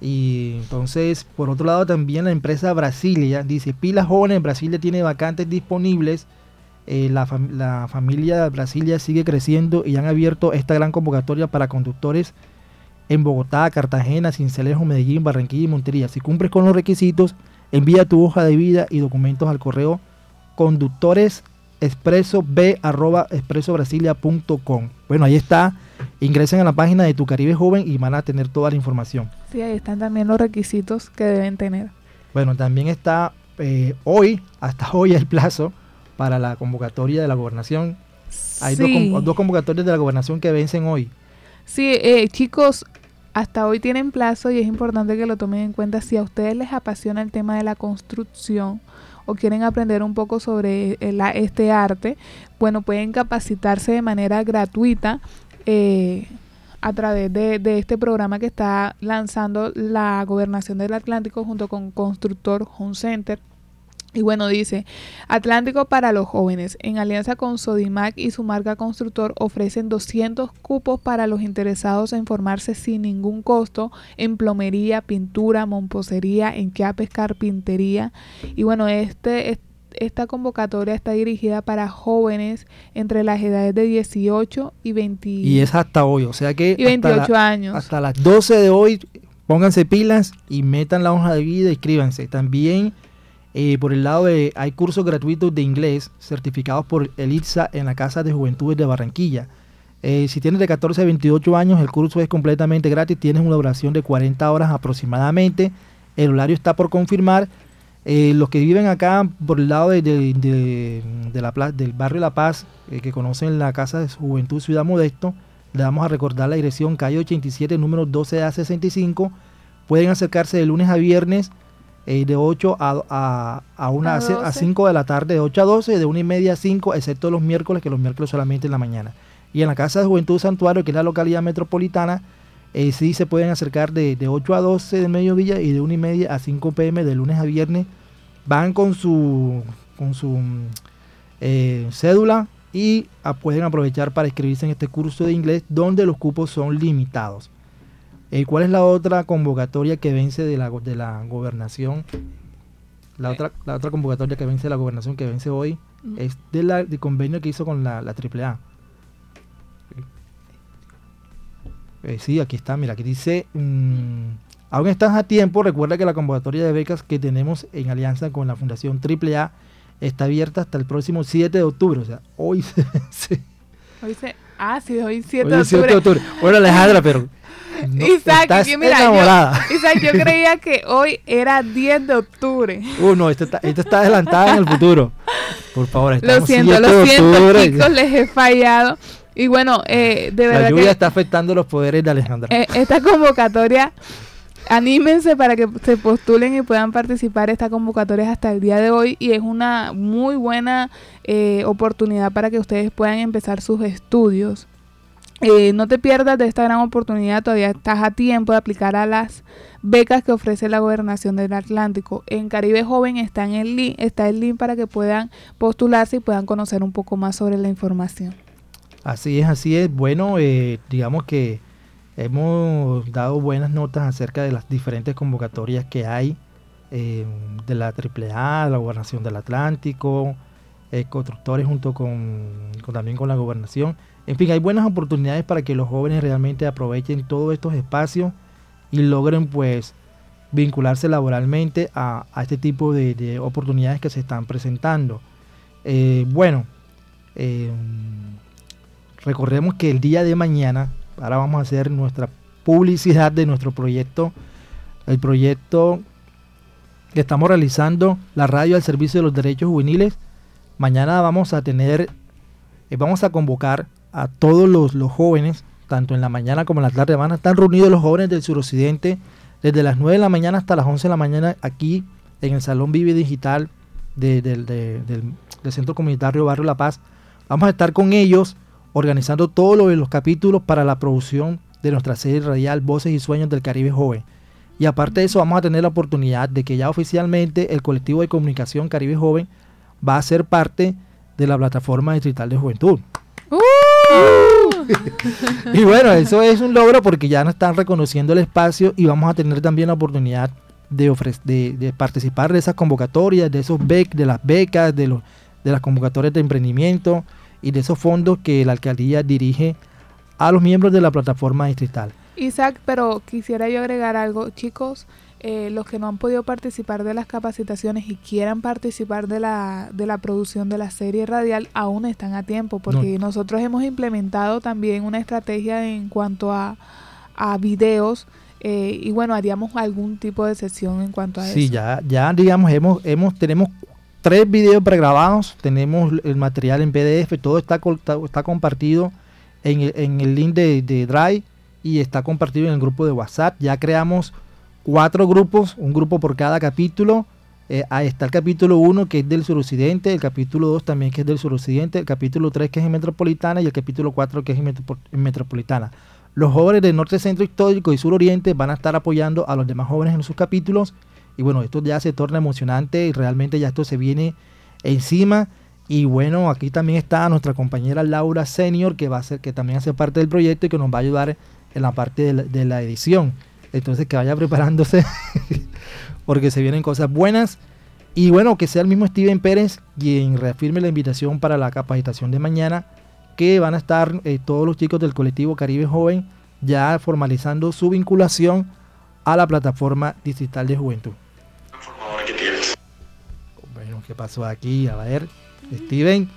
Y entonces, por otro lado, también la empresa Brasilia dice: Pilas Jóvenes Brasilia tiene vacantes disponibles. Eh, la, la, familia Brasilia sigue creciendo y han abierto esta gran convocatoria para conductores en Bogotá, Cartagena, Cincelejo, Medellín, Barranquilla y Montería. Si cumples con los requisitos, envía tu hoja de vida y documentos al correo conductores expreso b arroba expresobrasilia.com. Bueno, ahí está. Ingresen a la página de Tu Caribe Joven y van a tener toda la información. Sí, ahí están también los requisitos que deben tener. Bueno, también está eh, hoy, hasta hoy el plazo para la convocatoria de la gobernación. Hay sí. dos, dos, convocatorias de la gobernación que vencen hoy. Sí, eh, chicos, hasta hoy tienen plazo y es importante que lo tomen en cuenta. Si a ustedes les apasiona el tema de la construcción, o quieren aprender un poco sobre la, este arte, bueno, pueden capacitarse de manera gratuita eh, a través de, este programa que está lanzando la Gobernación del Atlántico junto con Constructor Home Center. Y bueno, dice, Atlántico para los jóvenes, en alianza con Sodimac y su marca constructor, ofrecen 200 cupos para los interesados en formarse sin ningún costo en plomería, pintura, momposería, enquapes, carpintería. Y bueno, este, esta convocatoria está dirigida para jóvenes entre las edades de 18 y 20. Y es hasta hoy, o sea que... Y 28 la, años. Hasta las 12 de hoy, pónganse pilas y metan la hoja de vida, y escríbanse. También... Eh, por el lado de, hay cursos gratuitos de inglés certificados por el ITSA en la Casa de Juventudes de Barranquilla. Eh, si tienes de 14 a 28 años, el curso es completamente gratis, tienes una duración de 40 horas aproximadamente. El horario está por confirmar. Eh, los que viven acá por el lado de, de, de, de la, del barrio La Paz, eh, que conocen la Casa de Juventud Ciudad Modesto, le vamos a recordar la dirección calle 87, número 12A65. Pueden acercarse de lunes a viernes eh, de 8 a, a, a, una, a, a 5 de la tarde, de 8 a 12, de 1 y media a 5, excepto los miércoles, que los miércoles solamente en la mañana. Y en la Casa de Juventud Santuario, que es la localidad metropolitana, eh, sí se pueden acercar de, de 8 a 12 del mediodía y de 1 y media a 5 pm de lunes a viernes. Van con su, con su eh, cédula y a, pueden aprovechar para inscribirse en este curso de inglés donde los cupos son limitados. Eh, ¿Cuál es la otra convocatoria que vence de la, de la gobernación? La, otra, la otra convocatoria que vence de la gobernación, que vence hoy, mm. es de del convenio que hizo con la, la AAA. Eh, sí, aquí está, mira, aquí dice, mmm, aún estás a tiempo, recuerda que la convocatoria de becas que tenemos en alianza con la Fundación AAA está abierta hasta el próximo 7 de octubre, o sea, hoy se. Hoy se, Ah, sí, hoy 7 Hoy de 7 de octubre. octubre. Bueno, Alejandra, pero. no, Isaac, estás que mira, enamorada. yo, Isaac, yo creía que hoy era 10 de octubre. Uh, no, esta está, esta está adelantada en el futuro. Por favor, Lo siento, 7 lo de siento, octubre. chicos, les he fallado. Y bueno, eh, de La verdad lluvia que está afectando los poderes de Alejandra. eh, esta convocatoria, anímense para que se postulen y puedan participar. Esta convocatoria es hasta el día de hoy y es una muy buena eh, oportunidad para que ustedes puedan empezar sus estudios. Eh, no te pierdas de esta gran oportunidad, todavía estás a tiempo de aplicar a las becas que ofrece la Gobernación del Atlántico. En Caribe Joven está, en el link, está el link para que puedan postularse y puedan conocer un poco más sobre la información. Así es, así es. Bueno, eh, digamos que hemos dado buenas notas acerca de las diferentes convocatorias que hay eh, de la AAA, la Gobernación del Atlántico, eh, constructores junto con, también con la gobernación. En fin, hay buenas oportunidades para que los jóvenes realmente aprovechen todos estos espacios y logren pues vincularse laboralmente a, este tipo de, de oportunidades que se están presentando. Bueno, recordemos que el día de mañana, ahora vamos a hacer nuestra publicidad de nuestro proyecto, el proyecto que estamos realizando, la radio al servicio de los derechos juveniles. Mañana vamos a tener, eh, vamos a convocar a todos los, los jóvenes, tanto en la mañana como en la tarde, van a estar reunidos los jóvenes del suroccidente desde las 9 de la mañana hasta las 11 de la mañana aquí en el Salón Vive Digital de- del- de- del, del Centro Comunitario Barrio La Paz. Vamos a estar con ellos organizando todos lo los capítulos para la producción de nuestra serie radial Voces y Sueños del Caribe Joven. Y aparte de eso vamos a tener la oportunidad de que ya oficialmente el colectivo de comunicación Caribe Joven va a ser parte de la plataforma distrital de juventud. y bueno, eso es un logro porque ya nos están reconociendo el espacio y vamos a tener también la oportunidad de, de, de participar de esas convocatorias, de esos bec, de las becas, de, los, de las convocatorias de emprendimiento y de esos fondos que la alcaldía dirige a los miembros de la plataforma distrital. Isaac, pero quisiera yo agregar algo, chicos, eh, los que no han podido participar de las capacitaciones y quieran participar de la, de la producción de la serie radial, aún están a tiempo, porque nosotros hemos implementado también una estrategia en cuanto a, a videos eh, y bueno, haríamos algún tipo de sesión en cuanto a Sí, eso. ya, ya digamos, hemos, hemos, tenemos tres videos pregrabados, tenemos el material en PDF, todo está, está, compartido en el, en el link de, Drive y está compartido en el grupo de WhatsApp. Ya creamos cuatro grupos, un grupo por cada capítulo. Eh, ahí está el capítulo 1 que es del suroccidente, el capítulo 2 también que es del suroccidente, el capítulo 3 que es en metropolitana y el capítulo 4 que es en, en metropolitana. Los jóvenes del norte centro histórico y suroriente van a estar apoyando a los demás jóvenes en sus capítulos. Y bueno, esto ya se torna emocionante y realmente ya esto se viene encima. Y bueno, aquí también está nuestra compañera Laura Senior, que va a ser, que también hace parte del proyecto y que nos va a ayudar en la parte de la, edición. Entonces que vaya preparándose porque se vienen cosas buenas. Y bueno, que sea el mismo Steven Pérez quien reafirme la invitación para la capacitación de mañana, que van a estar eh, todos los chicos del colectivo Caribe Joven ya formalizando su vinculación a la plataforma digital de juventud. Bueno, ¿qué pasó aquí? A ver, Steven.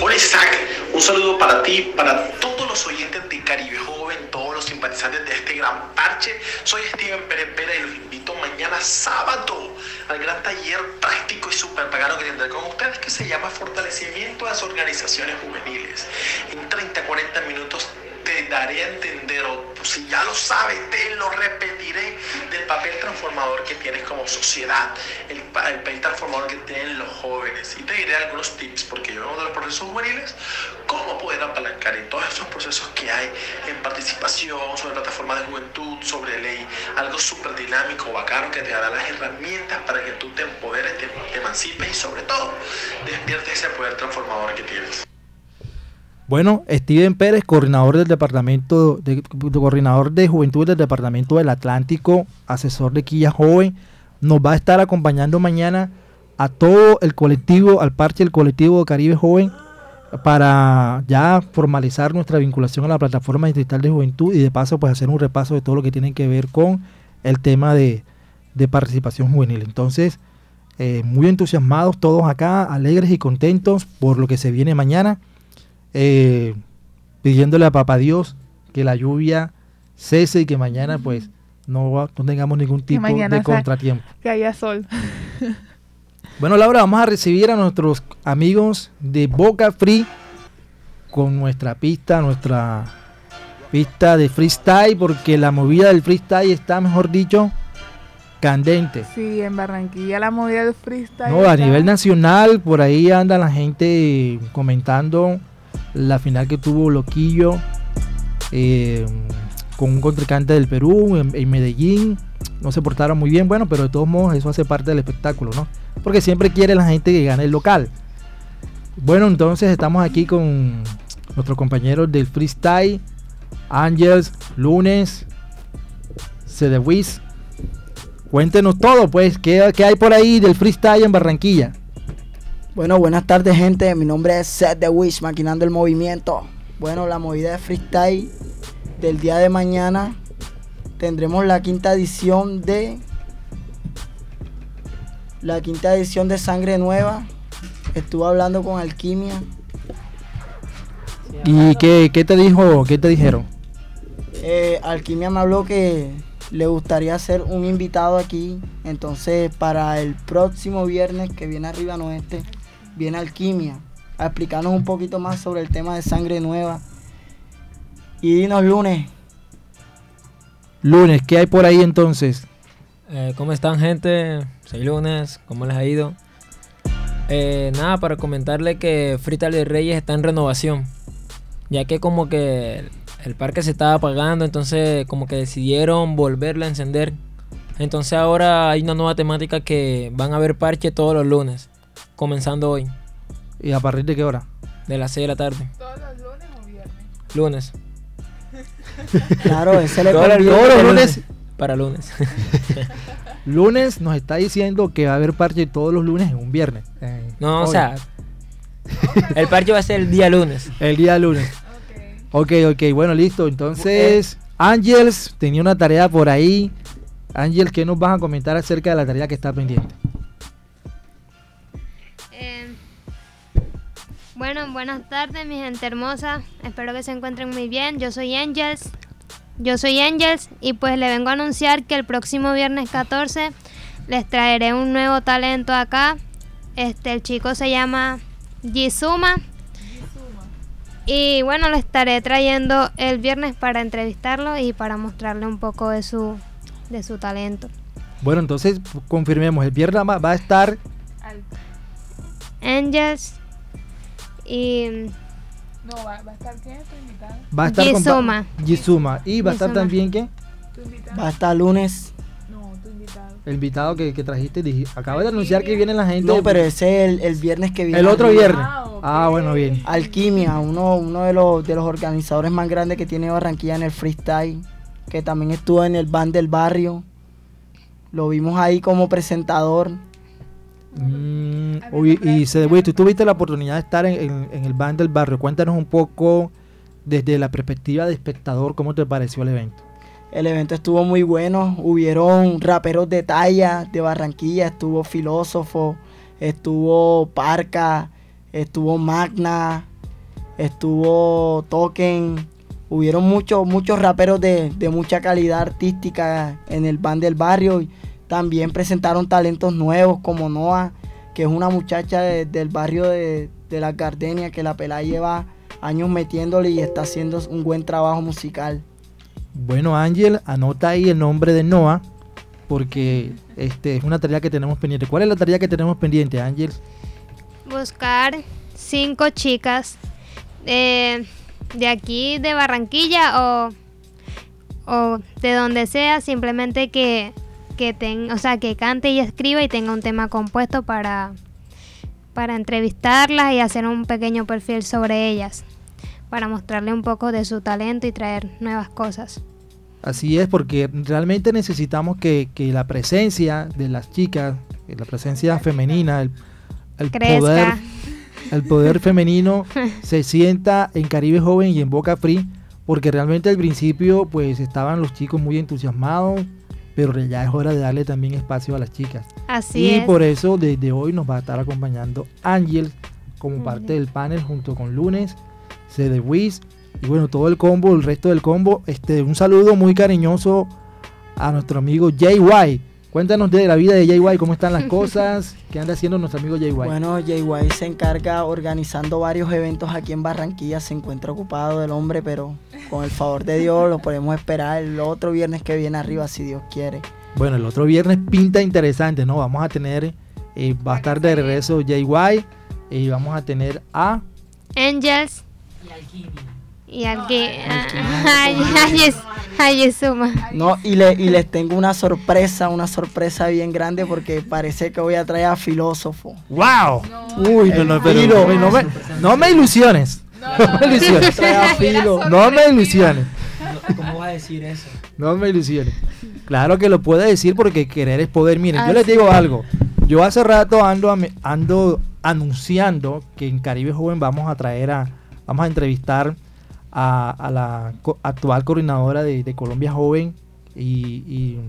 Hola Isaac, un saludo para ti, para todos los oyentes de Caribe Joven, todos los simpatizantes de este gran parche. Soy Steven Pérez Pera y los invito mañana sábado al gran taller práctico y super pagano que tendré con ustedes que se llama Fortalecimiento de las Organizaciones Juveniles. En 30-40 minutos te daré a entender, o si ya lo sabes, te lo repetiré, del papel transformador que tienes como sociedad, el, el papel transformador que tienen los jóvenes. Y te diré algunos tips, porque yo vengo de los procesos juveniles, cómo poder apalancar en todos esos procesos que hay en participación, sobre plataformas de juventud, sobre ley, algo súper dinámico, bacano, que te dará las herramientas para que tú te empoderes, te, te emancipes y sobre todo despiertes ese poder transformador que tienes. Bueno, Steven Pérez, coordinador del departamento de, coordinador de juventud del departamento del Atlántico, asesor de Quilla Joven, nos va a estar acompañando mañana a todo el colectivo, al parche del colectivo de Caribe Joven, para ya formalizar nuestra vinculación a la plataforma digital de juventud y de paso pues hacer un repaso de todo lo que tiene que ver con el tema de, de participación juvenil. Entonces, eh, muy entusiasmados todos acá, alegres y contentos por lo que se viene mañana. Eh, pidiéndole a Papá Dios que la lluvia cese y que mañana pues no, tengamos ningún tipo de contratiempo. Que haya sol. Bueno, Laura, vamos a recibir a nuestros amigos de Boca Free con nuestra pista, nuestra pista de freestyle, porque la movida del freestyle está, mejor dicho, candente. Sí, en Barranquilla la movida del freestyle. No, a está- nivel nacional, por ahí anda la gente comentando la final que tuvo Loquillo eh, con un contrincante del Perú en, Medellín. No se portaron muy bien, bueno, pero de todos modos eso hace parte del espectáculo, ¿no? Porque siempre quiere la gente que gane el local. Bueno, entonces estamos aquí con nuestros compañeros del freestyle, Angels, Lunes, Cedewiz. Cuéntenos todo, pues, ¿qué, qué hay por ahí del freestyle en Barranquilla? Bueno, buenas tardes gente, mi nombre es Seth The Wish, maquinando el movimiento. Bueno, la movida de freestyle del día de mañana tendremos la quinta edición de la quinta edición de Sangre Nueva. Estuve hablando con Alquimia. ¿Y qué, qué te dijo, qué te dijeron? Eh, Alquimia me habló que le gustaría ser un invitado aquí. Entonces, para el próximo viernes que viene arriba no este, viene Alquimia a explicarnos un poquito más sobre el tema de sangre nueva. Y dinos lunes, Lunes, ¿qué hay por ahí entonces? Eh, ¿Cómo están gente? Soy Lunes, ¿cómo les ha ido? Eh, nada, para comentarle que Frital de Reyes está en renovación, ya que como que el, el parque se estaba apagando, entonces como que decidieron volverla a encender. Entonces ahora hay una nueva temática que van a ver parche todos los lunes, comenzando hoy, ¿Y a partir de qué hora? de las 6 de la tarde. ¿Todos los lunes o viernes? Lunes. claro, ese le Todos los- conviene. todos los lunes, Para lunes. lunes nos está diciendo que va a haber parche todos los lunes en un viernes. Eh, No, o sea, el parche va a ser el día lunes. El día lunes. Ok, ok, bueno, listo. Entonces, Ángels tenía una tarea por ahí. Ángel, ¿qué nos vas a comentar acerca de la tarea que está pendiente? Bueno, buenas tardes, mi gente hermosa. Espero que se encuentren muy bien. Yo soy Angels. Yo soy Angels y pues le vengo a anunciar que el próximo viernes 14 les traeré un nuevo talento acá. Este, el chico se llama Jizuma. Y bueno, le estaré trayendo el viernes para entrevistarlo y para mostrarle un poco de su, de su talento. Bueno, entonces confirmemos, el viernes va a estar Angels y No, va, va a estar quién tu invitado. va a estar con- Jizuma. Jizuma. y va a estar también ¿quién? Va a estar lunes. No, tu invitado. El invitado que, que trajiste, dije, acaba de anunciar que viene la gente. No, pero ese es el, el viernes que viene. El otro arriba. viernes. Ah, bueno, bien. Alquimia, uno, uno de, los, de los organizadores más grandes que tiene Barranquilla en el freestyle, que también estuvo en el band del barrio. Lo vimos ahí como presentador. Mm, y se, güey, tú tuviste la oportunidad de estar en, en- en el band del barrio. Cuéntanos un poco desde la perspectiva de espectador, ¿cómo te pareció el evento? El evento estuvo muy bueno. Hubieron raperos de talla de Barranquilla. Estuvo Filósofo. Estuvo Parca. Estuvo Magna. Estuvo Token. Hubieron muchos, muchos raperos de, de mucha calidad artística en el band del barrio. Y También presentaron talentos nuevos como Noah, que es una muchacha de- del barrio de, de las Gardenias, que la pelada lleva años metiéndole y está haciendo un buen trabajo musical. Bueno, Ángel, anota ahí el nombre de Noah, porque este es una tarea que tenemos pendiente. ¿Cuál es la tarea que tenemos pendiente, Ángel? buscar cinco chicas eh, de aquí de Barranquilla o, o de donde sea, simplemente que, que ten- o sea, que cante y escriba y tenga un tema compuesto para, para entrevistarlas y hacer un pequeño perfil sobre ellas, para mostrarle un poco de su talento y traer nuevas cosas. Así es, porque realmente necesitamos que, que la presencia de las chicas, la presencia femenina, el, el poder, el poder femenino se sienta en Caribe Joven y en Boca Free, porque realmente al principio pues estaban los chicos muy entusiasmados, pero ya es hora de darle también espacio a las chicas. Así y es. por eso desde hoy nos va a estar acompañando Ángel como parte del panel junto con Lunes, Wiz y bueno, todo el combo, el resto del combo. Este, un saludo muy cariñoso a nuestro amigo JY. Cuéntanos de la vida de JY, cómo están las cosas, qué anda haciendo nuestro amigo JY. Bueno, JY se encarga organizando varios eventos aquí en Barranquilla, se encuentra ocupado el hombre, pero con el favor de Dios lo podemos esperar el otro viernes que viene arriba, si Dios quiere. Bueno, el otro viernes pinta interesante, ¿no? Vamos a tener, eh, va a estar de regreso JY y vamos a tener a... Angels. Y aquí. Ay, ay, es, ay, es suma. No, y, le, y les tengo una sorpresa, una sorpresa bien grande porque parece que voy a traer a filósofo. ¡Wow! Uy, no, no, pero me- no me, no me ilusiones. No me ilusiones. Filo. No me ilusiones. ¿Cómo vas a decir eso? No me ilusiones. Claro que lo puede decir porque querer es poder. Miren, yo Ah, les digo algo. Yo hace rato ando, ando anunciando que en Caribe Joven vamos a traer a, vamos a entrevistar a, a la co- actual coordinadora de, de Colombia Joven y, y-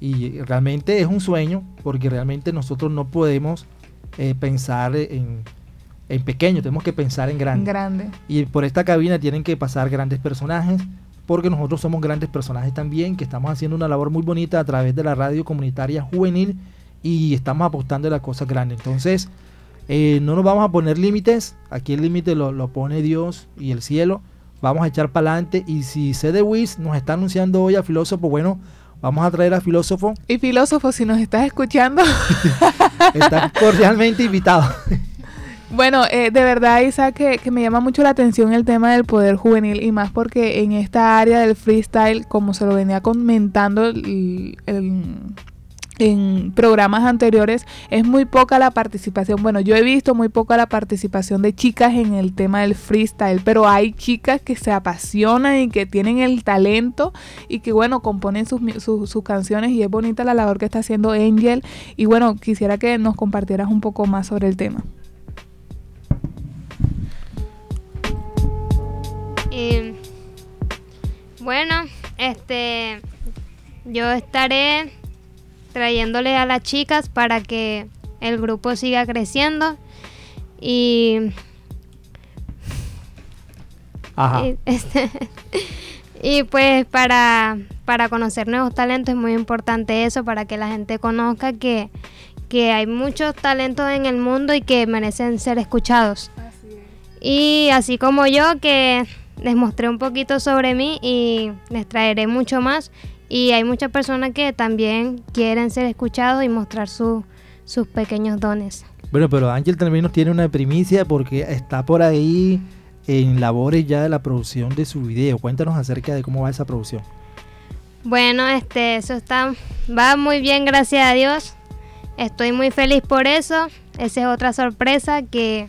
y realmente es un sueño porque realmente nosotros no podemos eh, pensar en, en pequeño, tenemos que pensar en grande. Grande. Y por esta cabina tienen que pasar grandes personajes, porque nosotros somos grandes personajes también, que estamos haciendo una labor muy bonita a través de la radio comunitaria juvenil y estamos apostando a las cosas grandes. Entonces, eh, no nos vamos a poner límites, aquí el límite lo, lo pone Dios y el cielo, vamos a echar para adelante y si CD Wiz nos está anunciando hoy a Filósofo, bueno, vamos a traer a Filósofo, Y filósofo, si nos estás escuchando. está cordialmente invitado. Bueno, eh, de verdad, Isa, que, que me llama mucho la atención el tema del poder juvenil y más porque en esta área del freestyle, como se lo venía comentando el- el- en programas anteriores, es muy poca la participación. Bueno, yo he visto muy poca la participación de chicas en el tema del freestyle, pero hay chicas que se apasionan y que tienen el talento y que, bueno, componen sus, sus- canciones y es bonita la labor que está haciendo Angel. Y bueno, quisiera que nos compartieras un poco más sobre el tema. Y, bueno, este, yo estaré trayéndole a las chicas para que el grupo siga creciendo y, Ajá. y, este, y pues para, para conocer nuevos talentos es muy importante eso, para que la gente conozca que, que hay muchos talentos en el mundo y que merecen ser escuchados. Y así como yo que les mostré un poquito sobre mí y les traeré mucho más. Y hay muchas personas que también quieren ser escuchados y mostrar su- sus pequeños dones. Bueno, pero Ángel también nos tiene una primicia porque está por ahí en labores ya de la producción de su video. Cuéntanos acerca de cómo va esa producción. Bueno, este, eso está, va muy bien, gracias a Dios. Estoy muy feliz por eso. Esa es otra sorpresa que,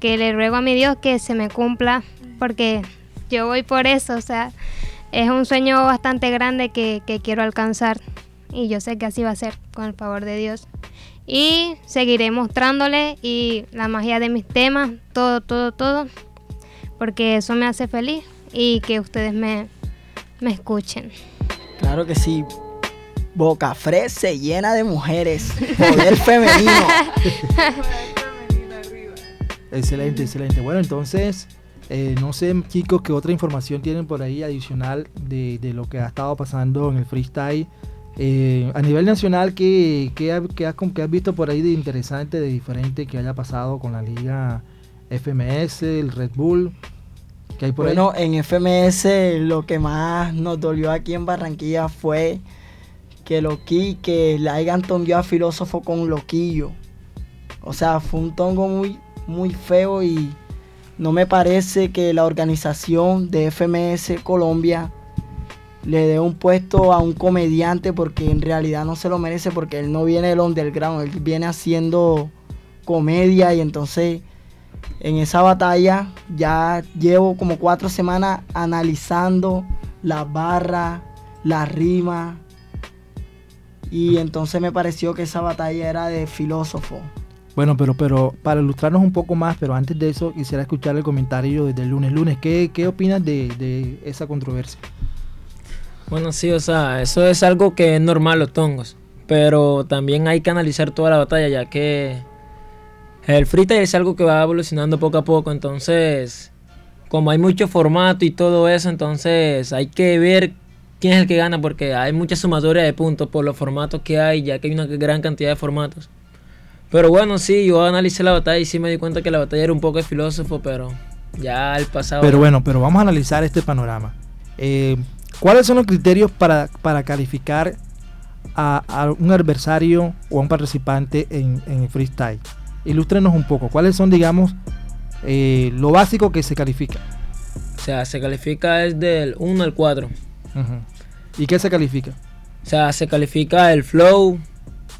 que le ruego a mi Dios que se me cumpla, porque yo voy por eso, o sea, es un sueño bastante grande que, que quiero alcanzar y yo sé que así va a ser con el favor de Dios. Y seguiré mostrándole y la magia de mis temas, todo, todo, todo, porque eso me hace feliz y que ustedes me, me escuchen. Claro que sí. Boca Fresa llena de mujeres. Poder femenino. Excelente, excelente. Bueno, entonces, eh, no sé, chicos, qué otra información tienen por ahí adicional de, lo que ha estado pasando en el freestyle. Eh, a nivel nacional, ¿qué, qué, ha- qué has, has visto por ahí de interesante, de diferente que haya pasado con la liga FMS, el Red Bull? ¿Qué hay por Bueno, en FMS lo que más nos dolió aquí en Barranquilla fue que Loqui, que a filósofo con Loquillo. O sea, fue un tongo muy, muy feo y no me parece que la organización de FMS Colombia le dé un puesto a un comediante porque en realidad no se lo merece porque él no viene del underground, él viene haciendo comedia y entonces en esa batalla ya llevo como cuatro semanas analizando las barras, las rimas y entonces me pareció que esa batalla era de filósofo. Bueno, pero, pero para ilustrarnos un poco más, pero antes de eso quisiera escuchar el comentario desde el lunes. Lunes, ¿qué, qué opinas de, de esa controversia? Bueno, sí, o sea, eso es algo que es normal los tongos. Pero también hay que analizar toda la batalla, ya que el freestyle es algo que va evolucionando poco a poco. Entonces, como hay mucho formato y todo eso, entonces hay que ver quién es el que gana porque hay mucha sumatoria de puntos por los formatos que hay, ya que hay una gran cantidad de formatos. Pero bueno, sí, yo analicé la batalla y sí me di cuenta que la batalla era un poco de filósofo, pero ya el pasado... Pero bueno, pero vamos a analizar este panorama. Eh, ¿Cuáles son los criterios para, para calificar a, a un adversario o a un participante en, en freestyle? Ilústrenos un poco. ¿Cuáles son, digamos, eh, lo básico que se califica? O sea, se califica es del 1 al 4. ¿Y qué se califica? O sea, se califica el flow,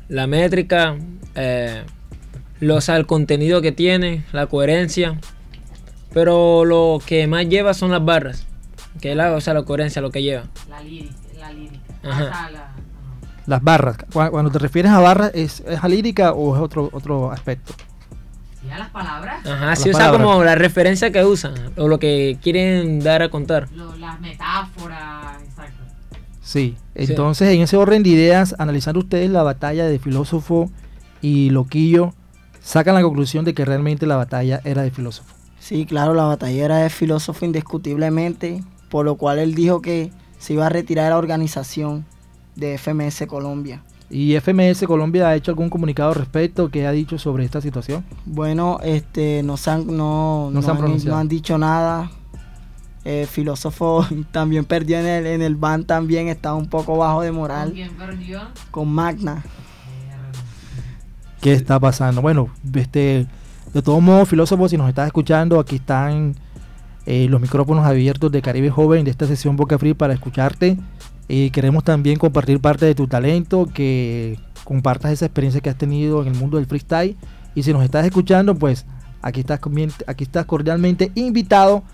la métrica, eh, lo- o sea, el contenido que tiene, la coherencia. Pero lo que más lleva son las barras. Que es la, o sea, la coherencia, lo que lleva. La lírica. La lírica. Ajá. Las barras. Cu- Cuando te refieres a barras, ¿es, es a lírica o es otro, otro aspecto? ¿y a las palabras? Ajá, sí, o sea, como la referencia que usan, o lo que quieren dar a contar. Lo- las metáforas. Sí. Entonces, en ese orden de ideas, analizando ustedes la batalla de filósofo y loquillo, sacan la conclusión de que realmente la batalla era de filósofo. Sí, claro, la batalla era de filósofo indiscutiblemente, por lo cual él dijo que se iba a retirar de la organización de FMS Colombia. ¿Y FMS Colombia ha hecho algún comunicado al respecto que ha dicho sobre esta situación? Bueno, este, no, se han, no, No se han no han dicho nada. Eh, filósofo también perdió en el, en el ban, también está un poco bajo de moral. ¿Con quién perdió? Con Magna. ¿Qué está pasando? Bueno, este, de todos modos, filósofos, si nos estás escuchando, aquí están eh, los micrófonos abiertos de Caribe Joven de esta sesión Boca Free para escucharte. Y queremos también compartir parte de tu talento, que compartas esa experiencia que has tenido en el mundo del freestyle. Y si nos estás escuchando, pues aquí estás, aquí estás cordialmente invitado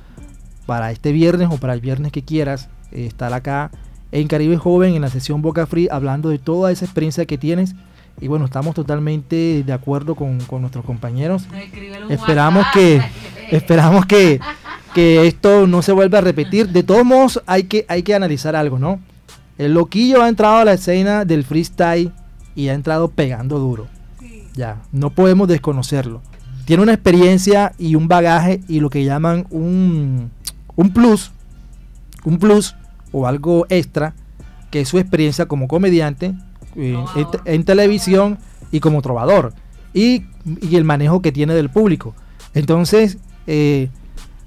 para este viernes o para el viernes que quieras eh, estar acá en Caribe Joven en la sesión Boca Free hablando de toda esa experiencia que tienes. Y bueno, estamos totalmente de acuerdo con, con nuestros compañeros. Esperamos que, esperamos que, que esto no se vuelva a repetir. De todos modos, hay que, hay que analizar algo, ¿no? El loquillo ha entrado a la escena del freestyle y ha entrado pegando duro. Ya, no podemos desconocerlo. Tiene una experiencia y un bagaje y lo que llaman un, un plus, un plus o algo extra, que es su experiencia como comediante eh, en, te- en televisión y como trovador. Y, y el manejo que tiene del público. Entonces, eh,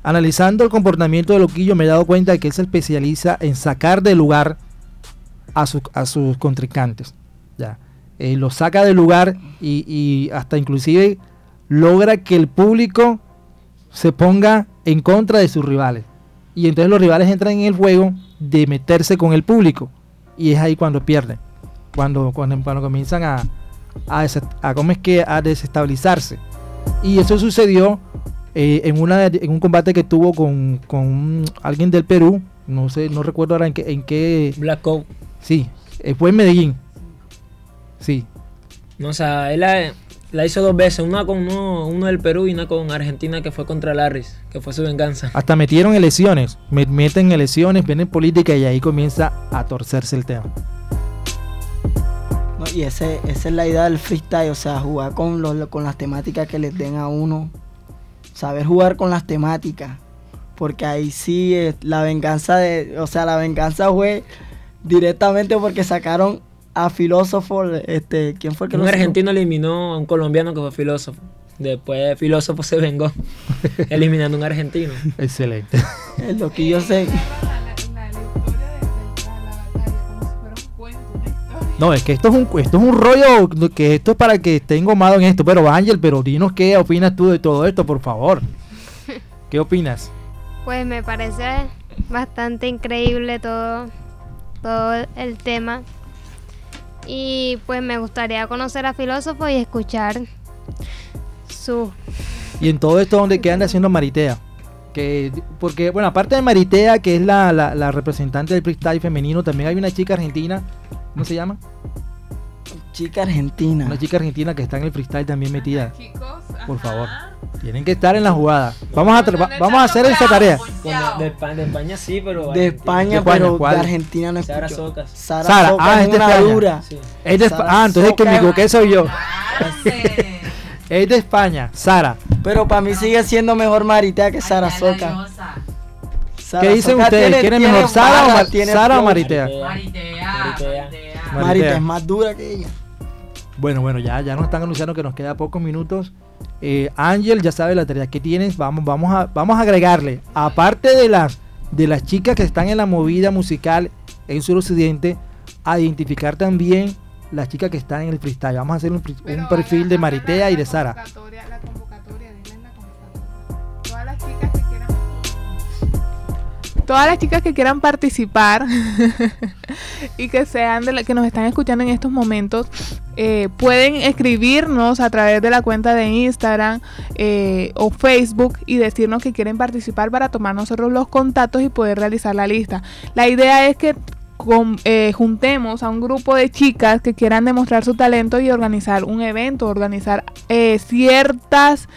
analizando el comportamiento de Loquillo, me he dado cuenta de que él se especializa en sacar de lugar a, sus- a sus contrincantes. Ya. Eh, los saca del lugar y, y hasta inclusive logra que el público se ponga en contra de sus rivales. Y entonces los rivales entran en el juego de meterse con el público. Y es ahí cuando pierden. Cuando, cuando, cuando comienzan a, a, a, ¿cómo es que? a desestabilizarse. Y eso sucedió eh, en, una, en un combate que tuvo con, con alguien del Perú. No sé, no recuerdo ahora en qué. En qué Black Coat. Sí, eh, fue en Medellín. Sí. No, o sea, él la, hizo dos veces, una con uno, uno del Perú y una con Argentina que fue contra Larris, que fue su venganza. Hasta metieron elecciones. Me- meten elecciones, vienen política y ahí comienza a torcerse el tema. No, y ese, esa es la idea del freestyle, o sea, jugar con, los- con las temáticas que les den a uno. Saber jugar con las temáticas. Porque ahí sí eh, la venganza de. O sea, la venganza fue directamente porque sacaron a filósofo. Este, ¿Quién fue el que Un lo argentino eliminó a un colombiano que fue filósofo. Después filósofo se vengó, eliminando a un argentino. Excelente. El loquillo se. No, es que esto es un, esto es un rollo que esto es para que esté engomado en esto. Pero Ángel, pero dinos qué opinas tú de todo esto, por favor. ¿Qué opinas? Pues me parece bastante increíble todo, todo el tema. Y pues me gustaría conocer a filósofo y escuchar su... Y en todo esto, ¿dónde quedan haciendo Maritea? Que, porque, bueno, aparte de Maritea, que es la, la, la representante del freestyle femenino, también hay una chica argentina. ¿Cómo se llama? Chica argentina. Una chica argentina que está en el freestyle también metida. Por favor. Tienen que estar en la jugada. Vamos a, vamos a hacer esa tarea. De, Espa- de España sí, pero. De Argentina- España, España, pero ¿cuál? de Argentina no Sara escucho. Socas. Sara, Sara, Soca ah, es es de España. dura. Sí. Es de Sara ah, entonces el que me equivoqué soy yo. Es de España, Sara. Pero para mí sigue siendo mejor Maritea que Sara Soca. Sara ¿Qué dicen Soca ustedes? tiene- ¿Quieren mejor Sara o, bala, Mar- tiene Sara o flow. Maritea? Marita es más dura que ella. Bueno, bueno, ya, ya nos están anunciando que nos queda pocos minutos. Eh, Ángel, ya sabe la tarea que tienes. Vamos, vamos, a, vamos a agregarle, aparte de las, de las chicas que están en la movida musical en suroccidente, a identificar también las chicas que están en el freestyle. Vamos a hacer un, perfil de Maritea y de Sara. Todas las chicas que quieran participar y que sean de que nos están escuchando en estos momentos eh, pueden escribirnos a través de la cuenta de Instagram eh, o Facebook y decirnos que quieren participar para tomar nosotros los contactos y poder realizar la lista. La idea es que eh, juntemos a un grupo de chicas que quieran demostrar su talento y organizar un evento, organizar ciertas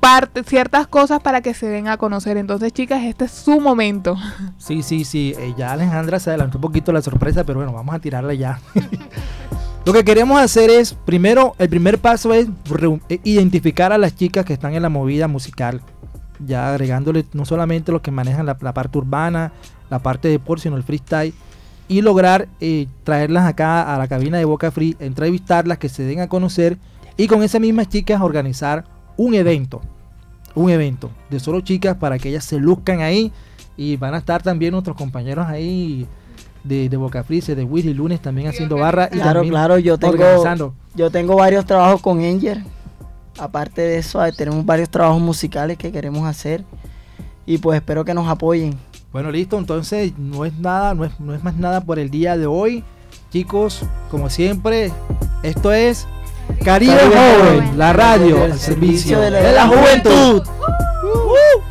partes, ciertas cosas para que se den a conocer. Entonces, chicas, este es su momento. Sí, sí, sí. eh, ya Alejandra se adelantó un poquito la sorpresa, pero bueno, vamos a tirarla ya. Lo que queremos hacer es, primero, el primer paso es eh, identificar a las chicas que están en la movida musical, ya agregándole no solamente los que manejan la, la parte urbana, la parte de deporte, sino el freestyle, y lograr eh, traerlas acá a la cabina de Boca Free, entrevistarlas, que se den a conocer, y con esas mismas chicas organizar un evento, un evento de solo chicas para que ellas se luzcan ahí, y van a estar también nuestros compañeros ahí de, de Boca de Willy Lunes también haciendo barra y Claro, claro, yo tengo, organizando. yo tengo varios trabajos con Enger. Aparte de eso, eh, tenemos varios trabajos musicales que queremos hacer. Y pues espero que nos apoyen. Bueno, listo, entonces no es nada, no es, no es más nada por el día de hoy. Chicos, como siempre, esto es Caribe, Caribe Joven, la radio al servicio de la, juventud. Uh, uh.